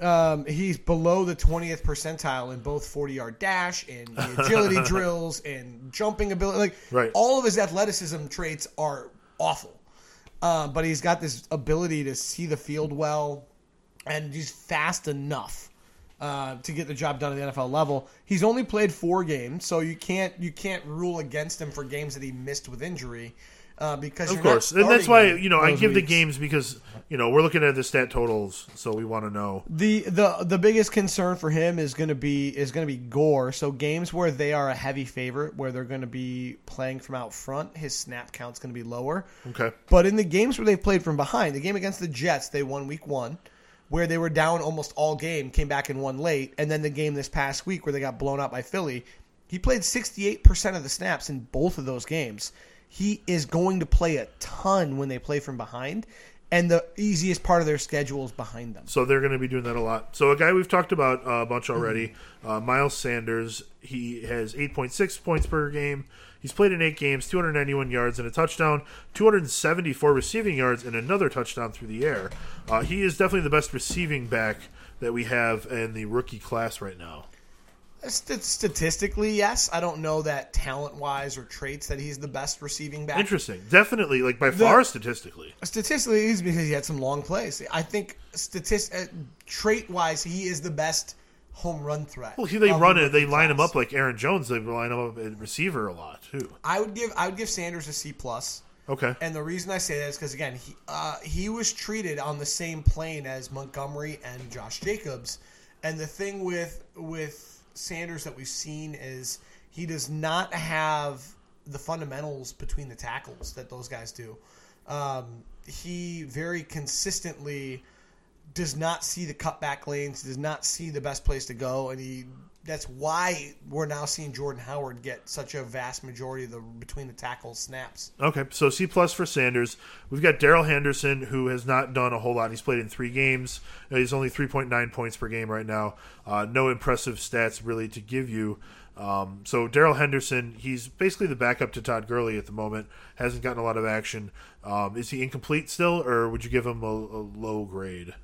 um, he's below the 20th percentile in both 40 yard dash and agility drills and jumping ability. Like, Right. all of his athleticism traits are awful. Um, but he's got this ability to see the field well, and he's fast enough uh, to get the job done at the NFL level. He's only played four games, so you can't you can't rule against him for games that he missed with injury. Uh, because Of course, and that's why you know I give the games because you know we're looking at the stat totals, so we want to know. The the the biggest concern for him is going to be is going to be Gore. So games where they are a heavy favorite, where they're going to be playing from out front, his snap count's going to be lower. Okay, But in the games where they've played from behind, the game against the Jets, they won week one, where they were down almost all game, came back and won late, and then the game this past week where they got blown out by Philly, he played sixty eight percent of the snaps in both of those games. He is going to play a ton when they play from behind. and the easiest part of their schedule is behind them. So they're going to be doing that a lot. So a guy we've talked about uh, a bunch already, Mm-hmm. uh, Miles Sanders. He has 8.6 points per game. He's played in eight games, 291 yards and a touchdown, 274 receiving yards and another touchdown through the air. Uh, he is definitely the best receiving back that we have in the rookie class right now. St- statistically, yes. I don't know that talent wise or traits that he's the best receiving back. Interesting, definitely, like by far statistically. Statistically, it's because he had some long plays. I think statist uh, trait wise, he is the best home run threat. Well, he, they run it. They line him up like Aaron Jones. They line him up at receiver a lot too. I would give I would give Sanders a C plus. Okay, And the reason I say that is because again, he uh, he was treated on the same plane as Montgomery and Josh Jacobs, and the thing with with Sanders that we've seen is he does not have the fundamentals between the tackles that those guys do. Um, he very consistently does not see the cutback lanes, does not see the best place to go, and he that's why we're now seeing Jordan Howard get such a vast majority of the between the tackles snaps. Okay, so C plus for Sanders. We've got Darrell Henderson, who has not done a whole lot. He's played in three games. Uh, He's only three point nine points per game right now. Uh, no impressive stats really to give you. Um, so Darrell Henderson, he's basically the backup to Todd Gurley at the moment. Hasn't gotten a lot of action. Um, is he incomplete still, or would you give him a, a low grade?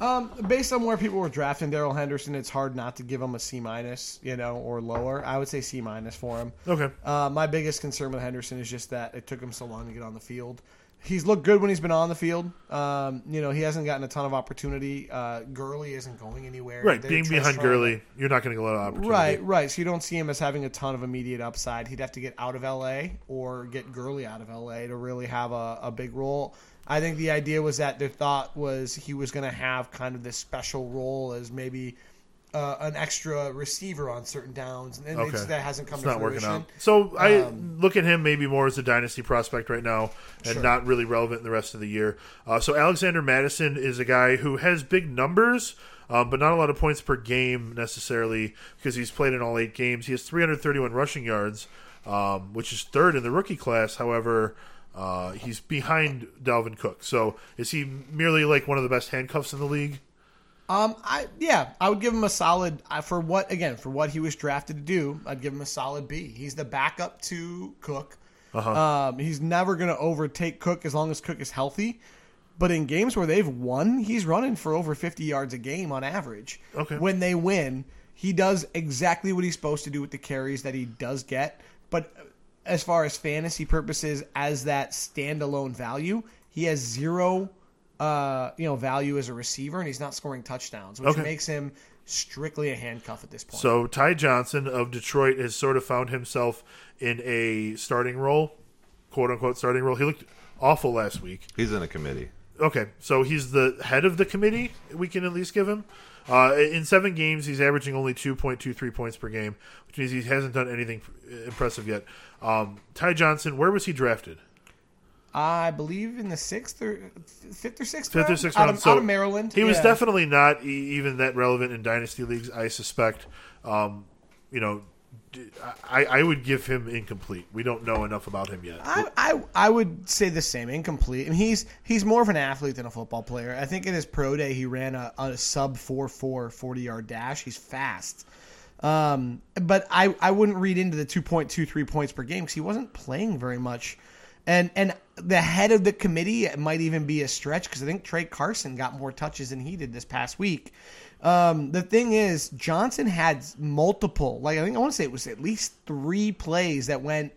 Um, based on where people were drafting Darrell Henderson, it's hard not to give him a C minus, you know, or lower. I would say C minus for him. Okay, Uh, my biggest concern with Henderson is just that it took him so long to get on the field. He's looked good when he's been on the field. Um, you know, he hasn't gotten a ton of opportunity. Uh, Gurley isn't going anywhere. right. They're Being behind Gurley, you're not going to get a lot of opportunity. Right, right. So you don't see him as having a ton of immediate upside. He'd have to get out of LA or get Gurley out of LA to really have a, a big role. I think the idea was that their thought was he was going to have kind of this special role as maybe uh, an extra receiver on certain downs, and Okay. that hasn't come It's to not working out. So I Um, look at him maybe more as a dynasty prospect right now, and Sure. not really relevant in the rest of the year. Uh, so Alexander Mattison is a guy who has big numbers, um, but not a lot of points per game necessarily because he's played in all eight games. He has 331 rushing yards, um, which is third in the rookie class. However. Uh, he's behind Dalvin Cook. So is he merely like one of the best handcuffs in the league? Um, I yeah, I would give him a solid I- for what again for what he was drafted to do. I'd give him a solid B. He's the backup to Cook. Uh Um, he's never going to overtake Cook as long as Cook is healthy. But in games where they've won, he's running for over 50 yards a game on average. Okay. When they win, he does exactly what he's supposed to do with the carries that he does get. But as far as fantasy purposes, as that standalone value, he has zero, uh, you know, value as a receiver, and he's not scoring touchdowns, which Okay. makes him strictly a handcuff at this point. So Ty Johnson of Detroit has sort of found himself in a starting role, quote unquote starting role. He looked awful last week. He's in a committee. Okay, so he's the head of the committee. We can at least give him. Uh, in seven games, he's averaging only two point two three points per game, which means he hasn't done anything impressive yet. Um, Ty Johnson, where was he drafted? I believe in the sixth or fifth or sixth, Fifth or round? sixth out of, so out of Maryland. He was definitely not even that relevant in dynasty leagues. I suspect. Um, you know, I, I would give him incomplete. We don't know enough about him yet. I, I I would say the same, incomplete. I mean, he's he's more of an athlete than a football player. I think in his pro day he ran a, a sub 4-4 40 yard dash. He's fast. Um, but I, I wouldn't read into the 2.23 points per game because he wasn't playing very much. And and the head of the committee it might even be a stretch because I think Tra Carson got more touches than he did this past week. Um, the thing is, Johnson had multiple, like I think I want to say it was at least three plays that went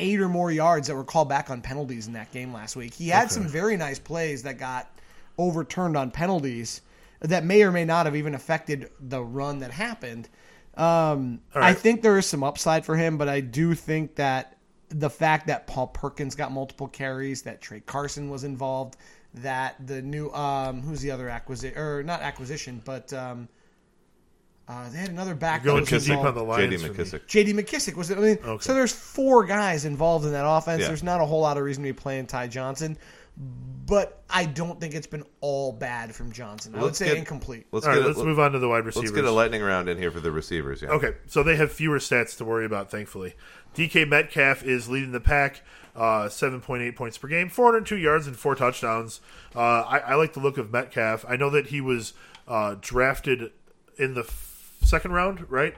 eight or more yards that were called back on penalties in that game last week. He had some very nice plays that got overturned on penalties that may or may not have even affected the run that happened. Um, All I think there is some upside for him, but I do think that the fact that Paul Perkins got multiple carries, that Tra Carson was involved, that the new um, who's the other acquisition or not acquisition, but um, uh, they had another back. that Going too deep on the lines. J.D. McKissic. J.D. McKissic was. I mean, Okay. so there's four guys involved in that offense. Yeah. There's not a whole lot of reason to be playing Ty Johnson, but I don't think it's been all bad from Johnson. I would Let's say get- incomplete. Let's All get right, a, let's move on to the wide receivers. Let's get a lightning round in here for the receivers. Yeah. Okay, so they have fewer stats to worry about, thankfully. DK Metcalf is leading the pack, uh, 7.8 points per game, 402 yards, and four touchdowns. Uh, I, I like the look of Metcalf. I know that he was uh, drafted in the f- second round, right?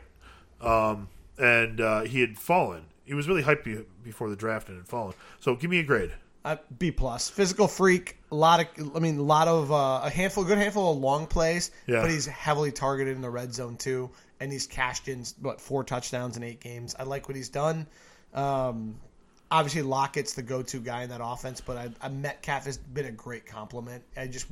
Um, and uh, he had fallen. He was really hyped be- before the draft and had fallen. So give me a grade. Uh, B plus. Physical freak. A lot of. I mean, a lot of uh, a handful, a good handful of long plays. Yeah. But he's heavily targeted in the red zone too, and he's cashed in what four touchdowns in eight games. I like what he's done. Um, obviously, Lockett's the go-to guy in that offense, but I, I Metcalf has been a great compliment. I just.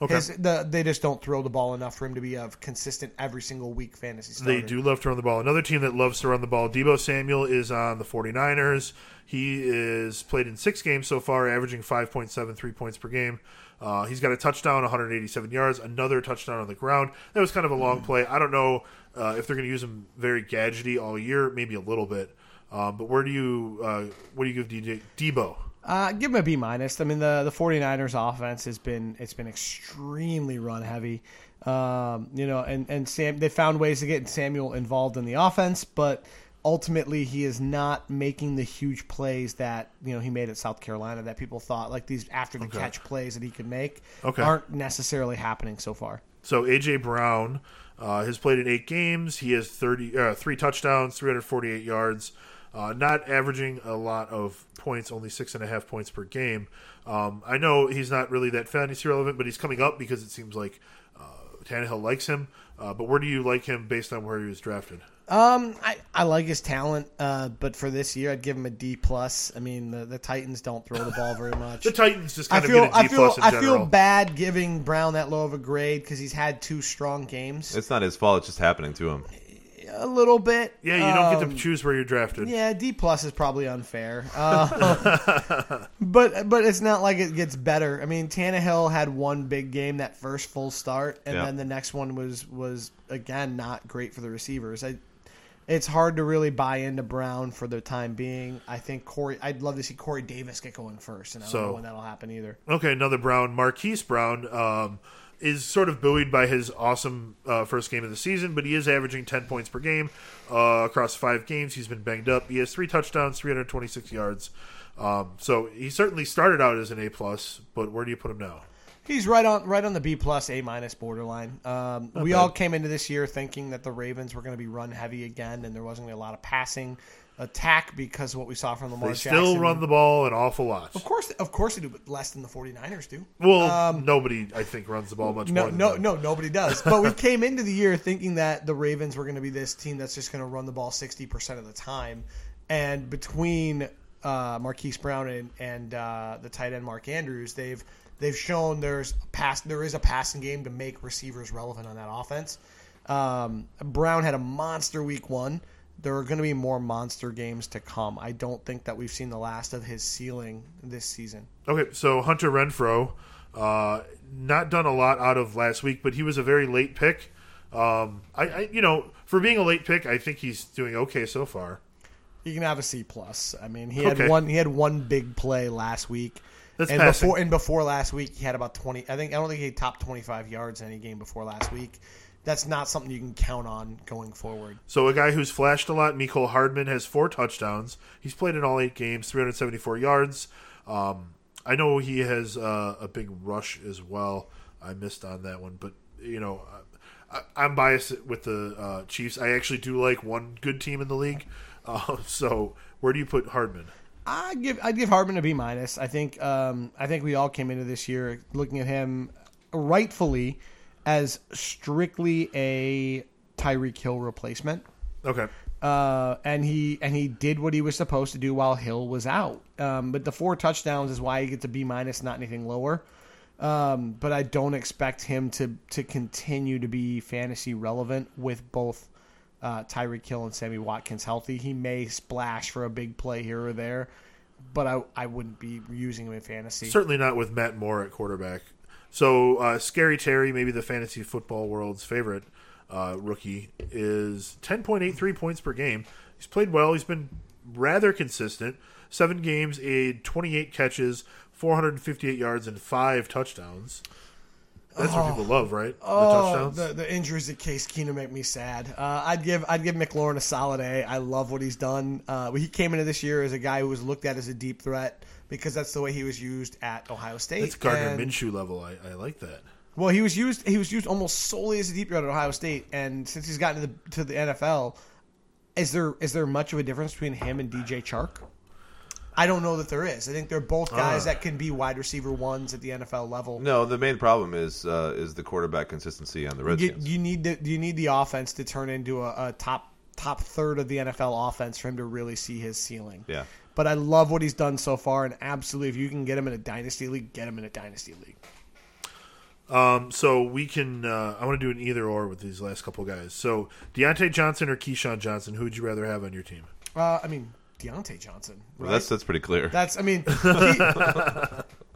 Okay. His, the, they just don't throw the ball enough for him to be of consistent every single week fantasy starter. They do love to run the ball. Another team that loves to run the ball, Deebo Samuel, is on the 49ers. He is played in six games so far, averaging 5.73 points per game. Uh, he's got a touchdown, 187 yards, another touchdown on the ground. That was kind of a long play. I don't know uh, if they're going to use him very gadgety all year, maybe a little bit. Um, but where do you uh, what do you give DJ Deebo? Uh, give him a B minus. I mean, the the 49ers offense has been it's been extremely run heavy. Um, you know, and and Sam they found ways to get Samuel involved in the offense, but ultimately he is not making the huge plays that you know he made at South Carolina that people thought like these after the catch plays that he could make Okay. aren't necessarily happening so far. So AJ Brown uh, has played in eight games. He has thirty uh, three touchdowns, three hundred forty eight yards. Uh, not averaging a lot of points, only six and a half points per game. Um, I know he's not really that fantasy relevant, but he's coming up because it seems like uh, Tannehill likes him. Uh, but where do you like him based on where he was drafted? Um, I, I like his talent, uh, but for this year, I'd give him a D plus. I mean, the, the Titans don't throw the ball very much. The Titans just I kind of feel get a I D feel plus in I general. feel bad giving Brown that low of a grade because he's had two strong games. It's not his fault. It's just happening to him. A little bit. yeah, you don't get Um, to choose where you're drafted. Yeah, D plus is probably unfair, uh, but but it's not like it gets better. I mean, Tannehill had one big game that first full start, and Yeah. then the next one was was again not great for the receivers. I, it's hard to really buy into Brown for the time being. I think Corey. I'd love to see Corey Davis get going first, and I don't So- know when that'll happen either. Okay, another Brown. Marquise Brown um, is sort of buoyed by his awesome uh, first game of the season, but he is averaging 10 points per game uh, across five games. He's been banged up. He has three touchdowns, 326 yards. Um, so he certainly started out as an A plus, but where do you put him now? He's right on right on the B plus A minus borderline. Um, we bad. all came into this year thinking that the Ravens were going to be run heavy again, and there wasn't going to be a lot of passing attack because of what we saw from Lamar They Jackson. still run the ball an awful lot. Of course, of course they do, but less than the 49ers do. Well, nobody, I think, runs the ball much Um, No, more. Than no, them. no, nobody does. But we came into the year thinking that the Ravens were going to be this team that's just going to run the ball sixty percent of the time, and between uh, Marquise Brown and, and uh, the tight end Mark Andrews, they've they've shown there's a pass there is a passing game to make receivers relevant on that offense. Um, Brown had a monster week one. There are going to be more monster games to come. I don't think that we've seen the last of his ceiling this season. Okay, so Hunter Renfrow, uh, not done a lot out of last week, but he was a very late pick. Um, I, I, you know, for being a late pick, I think he's doing okay so far. He can have a C plus. I mean, he had Okay. one. He had one big play last week, That's and passing. before and before last week, he had about twenty. I think I don't think he topped twenty five yards in any game before last week. That's not something you can count on going forward. So a guy who's flashed a lot, Mecole Hardman, has four touchdowns. He's played in all eight games, 374 yards. Um, I know he has uh, a big rush as well. I missed on that one, but you know, I, I'm biased with the uh, Chiefs. I actually do like one good team in the league. Uh, so where do you put Hardman? I give I give Hardman a B minus. I think um, I think we all came into this year looking at him rightfully as strictly a Tyreek Hill replacement. Okay. uh, and he and he did what he was supposed to do while Hill was out. Um, but the four touchdowns is why he gets a B minus, not anything lower. Um, but I don't expect him to to continue to be fantasy relevant with both uh, Tyreek Hill and Sammy Watkins healthy. He may splash for a big play here or there, but I I wouldn't be using him in fantasy. Certainly not with Matt Moore at quarterback. So, uh, Scary Terry, maybe the fantasy football world's favorite uh, rookie, is 10.83 points per game. He's played well. He's been rather consistent. Seven games, a 28 catches, 458 yards and five touchdowns. That's what people love, right? The Oh, touchdowns. the, the injuries at Case Keenum make me sad. Uh, I'd give I'd give McLaurin a solid A. I love what he's done. Uh, he came into this year as a guy who was looked at as a deep threat because that's the way he was used at Ohio State. It's Gardner And- Minshew level. I, I like that. Well, he was used. He was used almost solely as a deep threat at Ohio State, and since he's gotten to the to the NFL, is there is there much of a difference between him and DJ Chark? I don't know that there is. I think they're both guys Ah. that can be wide receiver ones at the NFL level. No, the main problem is uh, is the quarterback consistency on the you, Redskins. you need the you need the offense to turn into a, a top top third of the NFL offense for him to really see his ceiling. yeah. But I love what he's done so far, and absolutely, if you can get him in a dynasty league, get him in a dynasty league. Um, so we can. Uh, I want to do an either or with these last couple guys. So Diontae Johnson or KeeSean Johnson, who would you rather have on your team? Uh, I mean, Diontae Johnson. Right? Well, that's that's pretty clear. That's I mean, Key,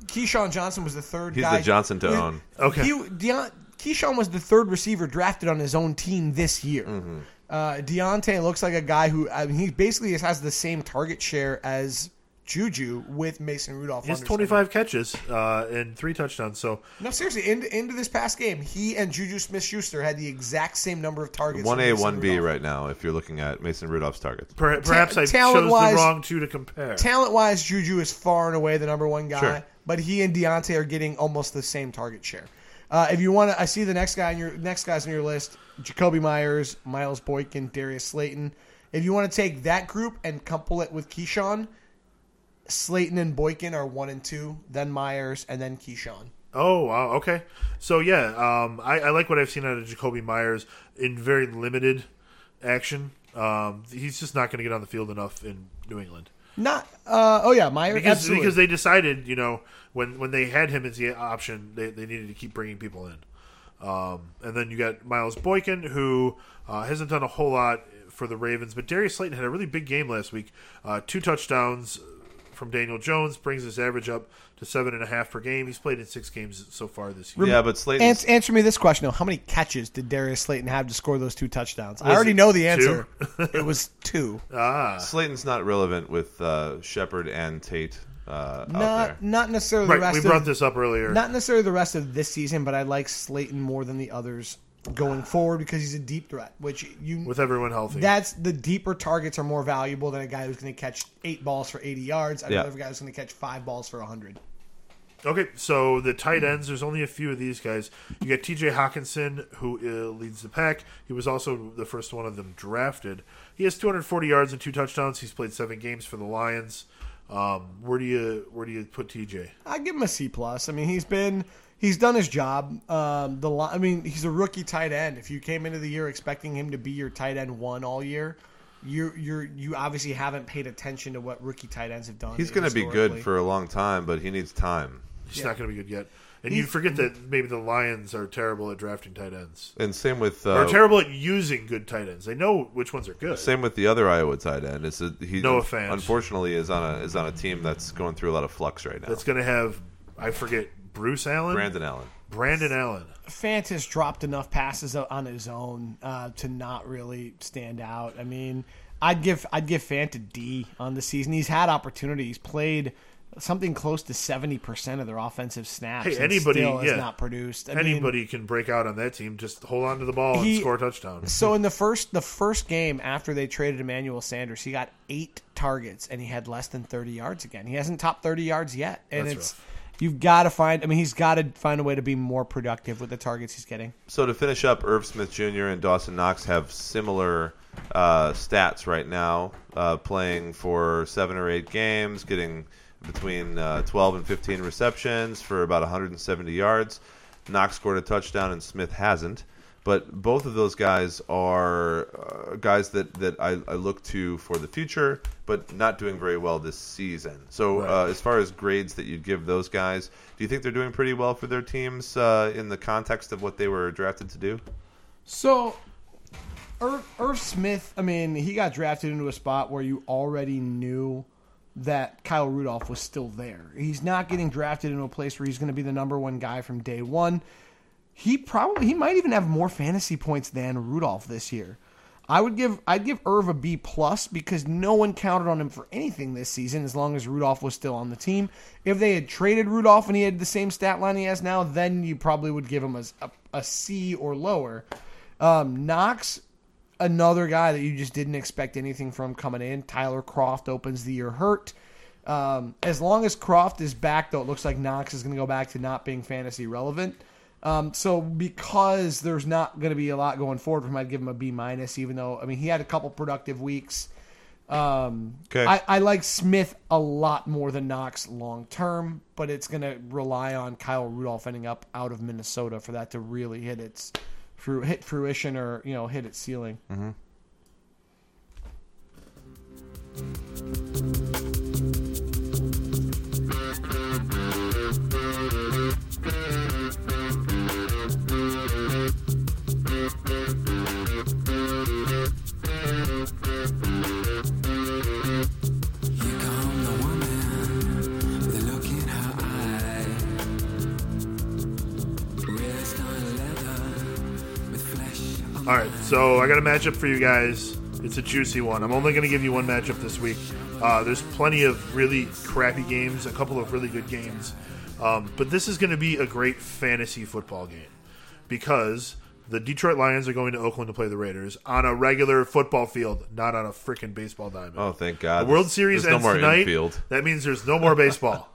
KeeSean Johnson was the third. He's guy. the Johnson to He- own. Okay. He, Deon, KeeSean was the third receiver drafted on his own team this year. Mm-hmm. Uh, Diontae looks like a guy who I mean, he basically has the same target share as Juju with Mason Rudolph. He has 25 catches uh, and three touchdowns. So No, seriously, into, into this past game, he and Juju Smith Schuster had the exact same number of targets. One A, one B right now. If you're looking at Mason Rudolph's targets. per, perhaps I chose the wrong two to compare. Talent wise, Juju is far and away the number one guy, Sure. but he and Diontae are getting almost the same target share. Uh, if you want to, I see the next guy on your next guys on your list: Jakobi Meyers, Miles Boykin, Darius Slayton. If you want to take that group and couple it with KeeSean, Slayton and Boykin are one and two, then Meyers, and then KeeSean. Oh wow, okay. So yeah, um, I, I like what I've seen out of Jakobi Meyers in very limited action. Um, he's just not going to get on the field enough in New England Not, uh, oh yeah, Meyers. because absolutely. because they decided, you know, when when they had him as the option, they, they needed to keep bringing people in. Um, and then you got Miles Boykin, who uh, hasn't done a whole lot for the Ravens, but Darius Slayton had a really big game last week. Uh, two touchdowns from Daniel Jones brings his average up to seven and a half per game. He's played in six games so far this year. Yeah, but Slayton. Answer, answer me this question: though. How many catches did Darius Slayton have to score those two touchdowns? I already know the answer. it was two. Ah, Slayton's not relevant with uh, Shepard and Tate uh. Not not necessarily the right. rest We brought of this up earlier. not necessarily the rest of this season, but I like Slayton more than the others going forward because he's a deep threat. Which you with everyone healthy. that's the deeper targets are more valuable than a guy who's going to catch eight balls for eighty yards. I'd Yeah. rather a guy who's going to catch five balls for hundred. Okay, so the tight ends, there's only a few of these guys. You got TJ Hockenson, who uh, leads the pack. He was also the first one of them drafted. He has 240 yards and two touchdowns. He's played seven games for the Lions. Um, where do you where do you put TJ? I give him a C plus. I mean, he's been he's done his job. Um, the I mean, he's a rookie tight end. If you came into the year expecting him to be your tight end one all year, you you're you obviously haven't paid attention to what rookie tight ends have done. He's going to be good for a long time, but he needs time. He's Yeah. not going to be good yet. And you forget that maybe the Lions are terrible at drafting tight ends. And same with Or uh, terrible at using good tight ends. They know which ones are good. same with the other Iowa tight end. It's a, he Noah Fant. unfortunately is on a is on a team that's going through a lot of flux right now. That's going to have I forget Bruce Allen, Brandon Allen. Brandon Allen. Fant has dropped enough passes on his own uh, to not really stand out. I mean, I'd give I'd give Fant a D on the season. He's had opportunities. He's played something close to seventy percent of their offensive snaps. Hey, and anybody, still has yeah. not produced. I mean, Anybody can break out on that team. Just hold on to the ball He- and score a touchdown. So in the first the first game after they traded Emmanuel Sanders, he got eight targets and he had less than thirty yards again. He hasn't topped thirty yards yet, and That's it's rough. you've got to find. I mean, he's got to find a way to be more productive with the targets he's getting. So to finish up, Irv Smith Jr. and Dawson Knox have similar uh, stats right now, uh, playing for seven or eight games, getting between uh, 12 and 15 receptions for about 170 yards. Knox scored a touchdown and Smith hasn't. But both of those guys are uh, guys that, that I, I look to for the future, but not doing very well this season. So, uh, as far as grades that you'd give those guys, do you think they're doing pretty well for their teams uh, in the context of what they were drafted to do? So, Irv, Irv Smith, I mean, he got drafted into a spot where you already knew that Kyle Rudolph was still there. He's not getting drafted into a place where he's going to be the number one guy from day one. He probably he might even have more fantasy points than Rudolph this year. I would give I'd give Irv a B plus because no one counted on him for anything this season as long as Rudolph was still on the team. If they had traded Rudolph and he had the same stat line he has now, then you probably would give him a, a, a C or lower. Um, Knox, another guy that you just didn't expect anything from coming in. Tyler Kroft opens the year hurt. Um, as long as Kroft is back, though, it looks like Knox is going to go back to not being fantasy relevant. Um, so because there's not going to be a lot going forward for him, I'd give him a B minus. Even though I mean he had a couple productive weeks. Um, Okay. I, I like Smith a lot more than Knox long term, but it's going to rely on Kyle Rudolph ending up out of Minnesota for that to really hit its hit fruition or you know hit its ceiling. Here All right, so I got a matchup for you guys. It's a juicy one. I'm only going to give you one matchup this week. Uh, there's plenty of really crappy games, a couple of really good games, um, but this is going to be a great fantasy football game because the Detroit Lions are going to Oakland to play the Raiders on a regular football field, not on a freaking baseball diamond. Oh, thank God. The World There's- Series there's ends no more tonight. infield. That means there's no more baseball.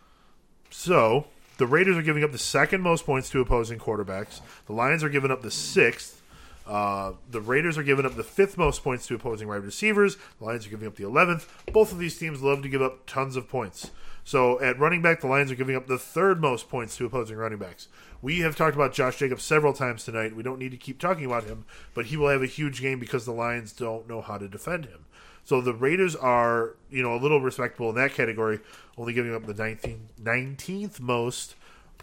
so the Raiders are giving up the second most points to opposing quarterbacks. The Lions are giving up the sixth. Uh, the Raiders are giving up the fifth most points to opposing wide receivers. The Lions are giving up the eleventh. Both of these teams love to give up tons of points. So at running back, the Lions are giving up the third most points to opposing running backs. We have talked about Josh Jacobs several times tonight. We don't need to keep talking about him, but he will have a huge game because the Lions don't know how to defend him. So the Raiders are, you know, a little respectable in that category, only giving up the 19th, 19th most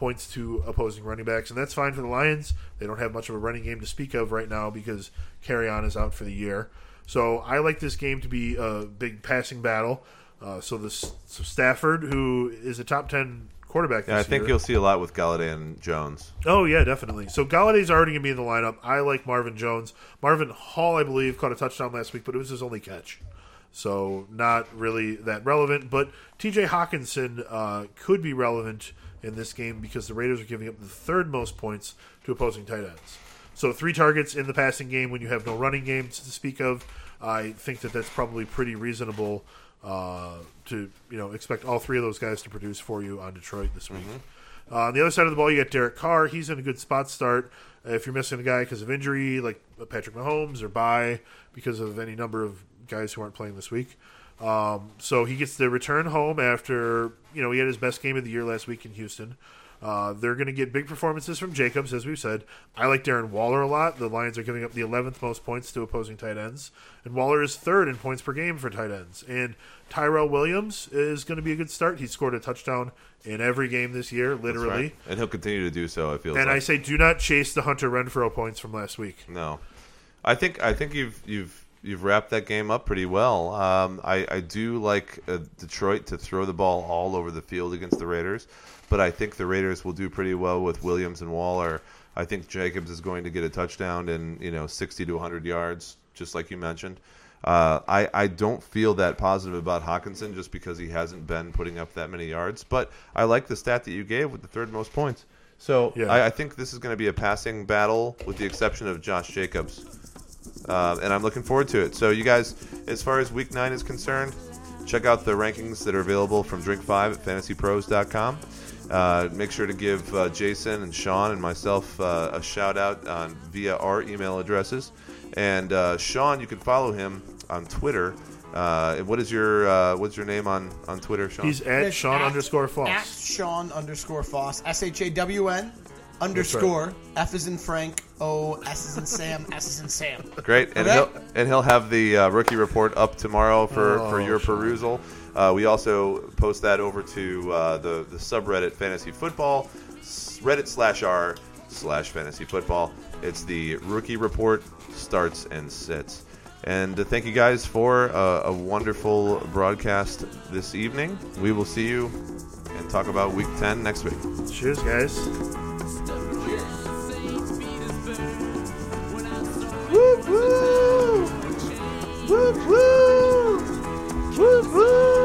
points to opposing running backs, and that's fine for the Lions. They don't have much of a running game to speak of right now because Kerryon is out for the year. So I like this game to be a big passing battle. Uh, so this so Stafford, who is a top 10 quarterback this Yeah, I think year- you'll see a lot with Golladay and Jones. Oh yeah, definitely. So Golladay's already gonna be in the lineup. I like Marvin Jones. Marvin Hall, I believe, caught a touchdown last week, but it was his only catch, so not really that relevant. But T.J. Hockenson uh, could be relevant in this game because the Raiders are giving up the third most points to opposing tight ends. So three targets in the passing game when you have no running games to speak of. I think that that's probably pretty reasonable uh, to you know expect all three of those guys to produce for you on Detroit this week. Uh, on the other side of the ball, you got Derek Carr. He's in a good spot start. Uh, if you're missing a guy because of injury, like Patrick Mahomes, or by because of any number of guys who aren't playing this week. Um, so he gets to return home after you know he had his best game of the year last week in Houston. Uh, they're going to get big performances from Jacobs, as we've said. I like Darren Waller a lot. The Lions are giving up the 11th most points to opposing tight ends, and Waller is third in points per game for tight ends. And Tyrell Williams is going to be a good start. He scored a touchdown in every game this year, literally. Right? And he'll continue to do so, I feel And like. I say, do not chase the Hunter Renfrow points from last week. No, I think I think you've you've you've wrapped that game up pretty well. Um, I I do like uh, Detroit to throw the ball all over the field against the Raiders, but I think the Raiders will do pretty well with Williams and Waller. I think Jacobs is going to get a touchdown and you know 60 to 100 yards, just like you mentioned. Uh, I, I don't feel that positive about Hockenson just because he hasn't been putting up that many yards, but I like the stat that you gave with the third most points. So Yeah. I, I think this is going to be a passing battle, with the exception of Josh Jacobs, uh, and I'm looking forward to it. So you guys, as far as Week Nine is concerned, check out the rankings that are available from Drink Five at FantasyPros.com. Uh, make sure to give uh, Jason and Shawn and myself uh, a shout out on via our email addresses. And uh, Shawn, you can follow him on Twitter. Uh, and what is your uh, what's your name on, on Twitter, Shawn? He's at It's Shawn at- underscore At Foss. Shawn underscore Foss. S H A W N underscore F is in Frank. O S is in Sam. S is in Sam. Great, and Okay. he'll and he'll have the uh, rookie report up tomorrow for, Oh, for your sure. perusal. Uh, we also post that over to uh, the the subreddit Fantasy Football, Reddit slash r slash Fantasy Football. It's the rookie report starts and sits. And uh, thank you guys for uh, a wonderful broadcast this evening. We will see you and talk about week 10 next week. Cheers, guys. Woo woo! Woo woo! Woo woo!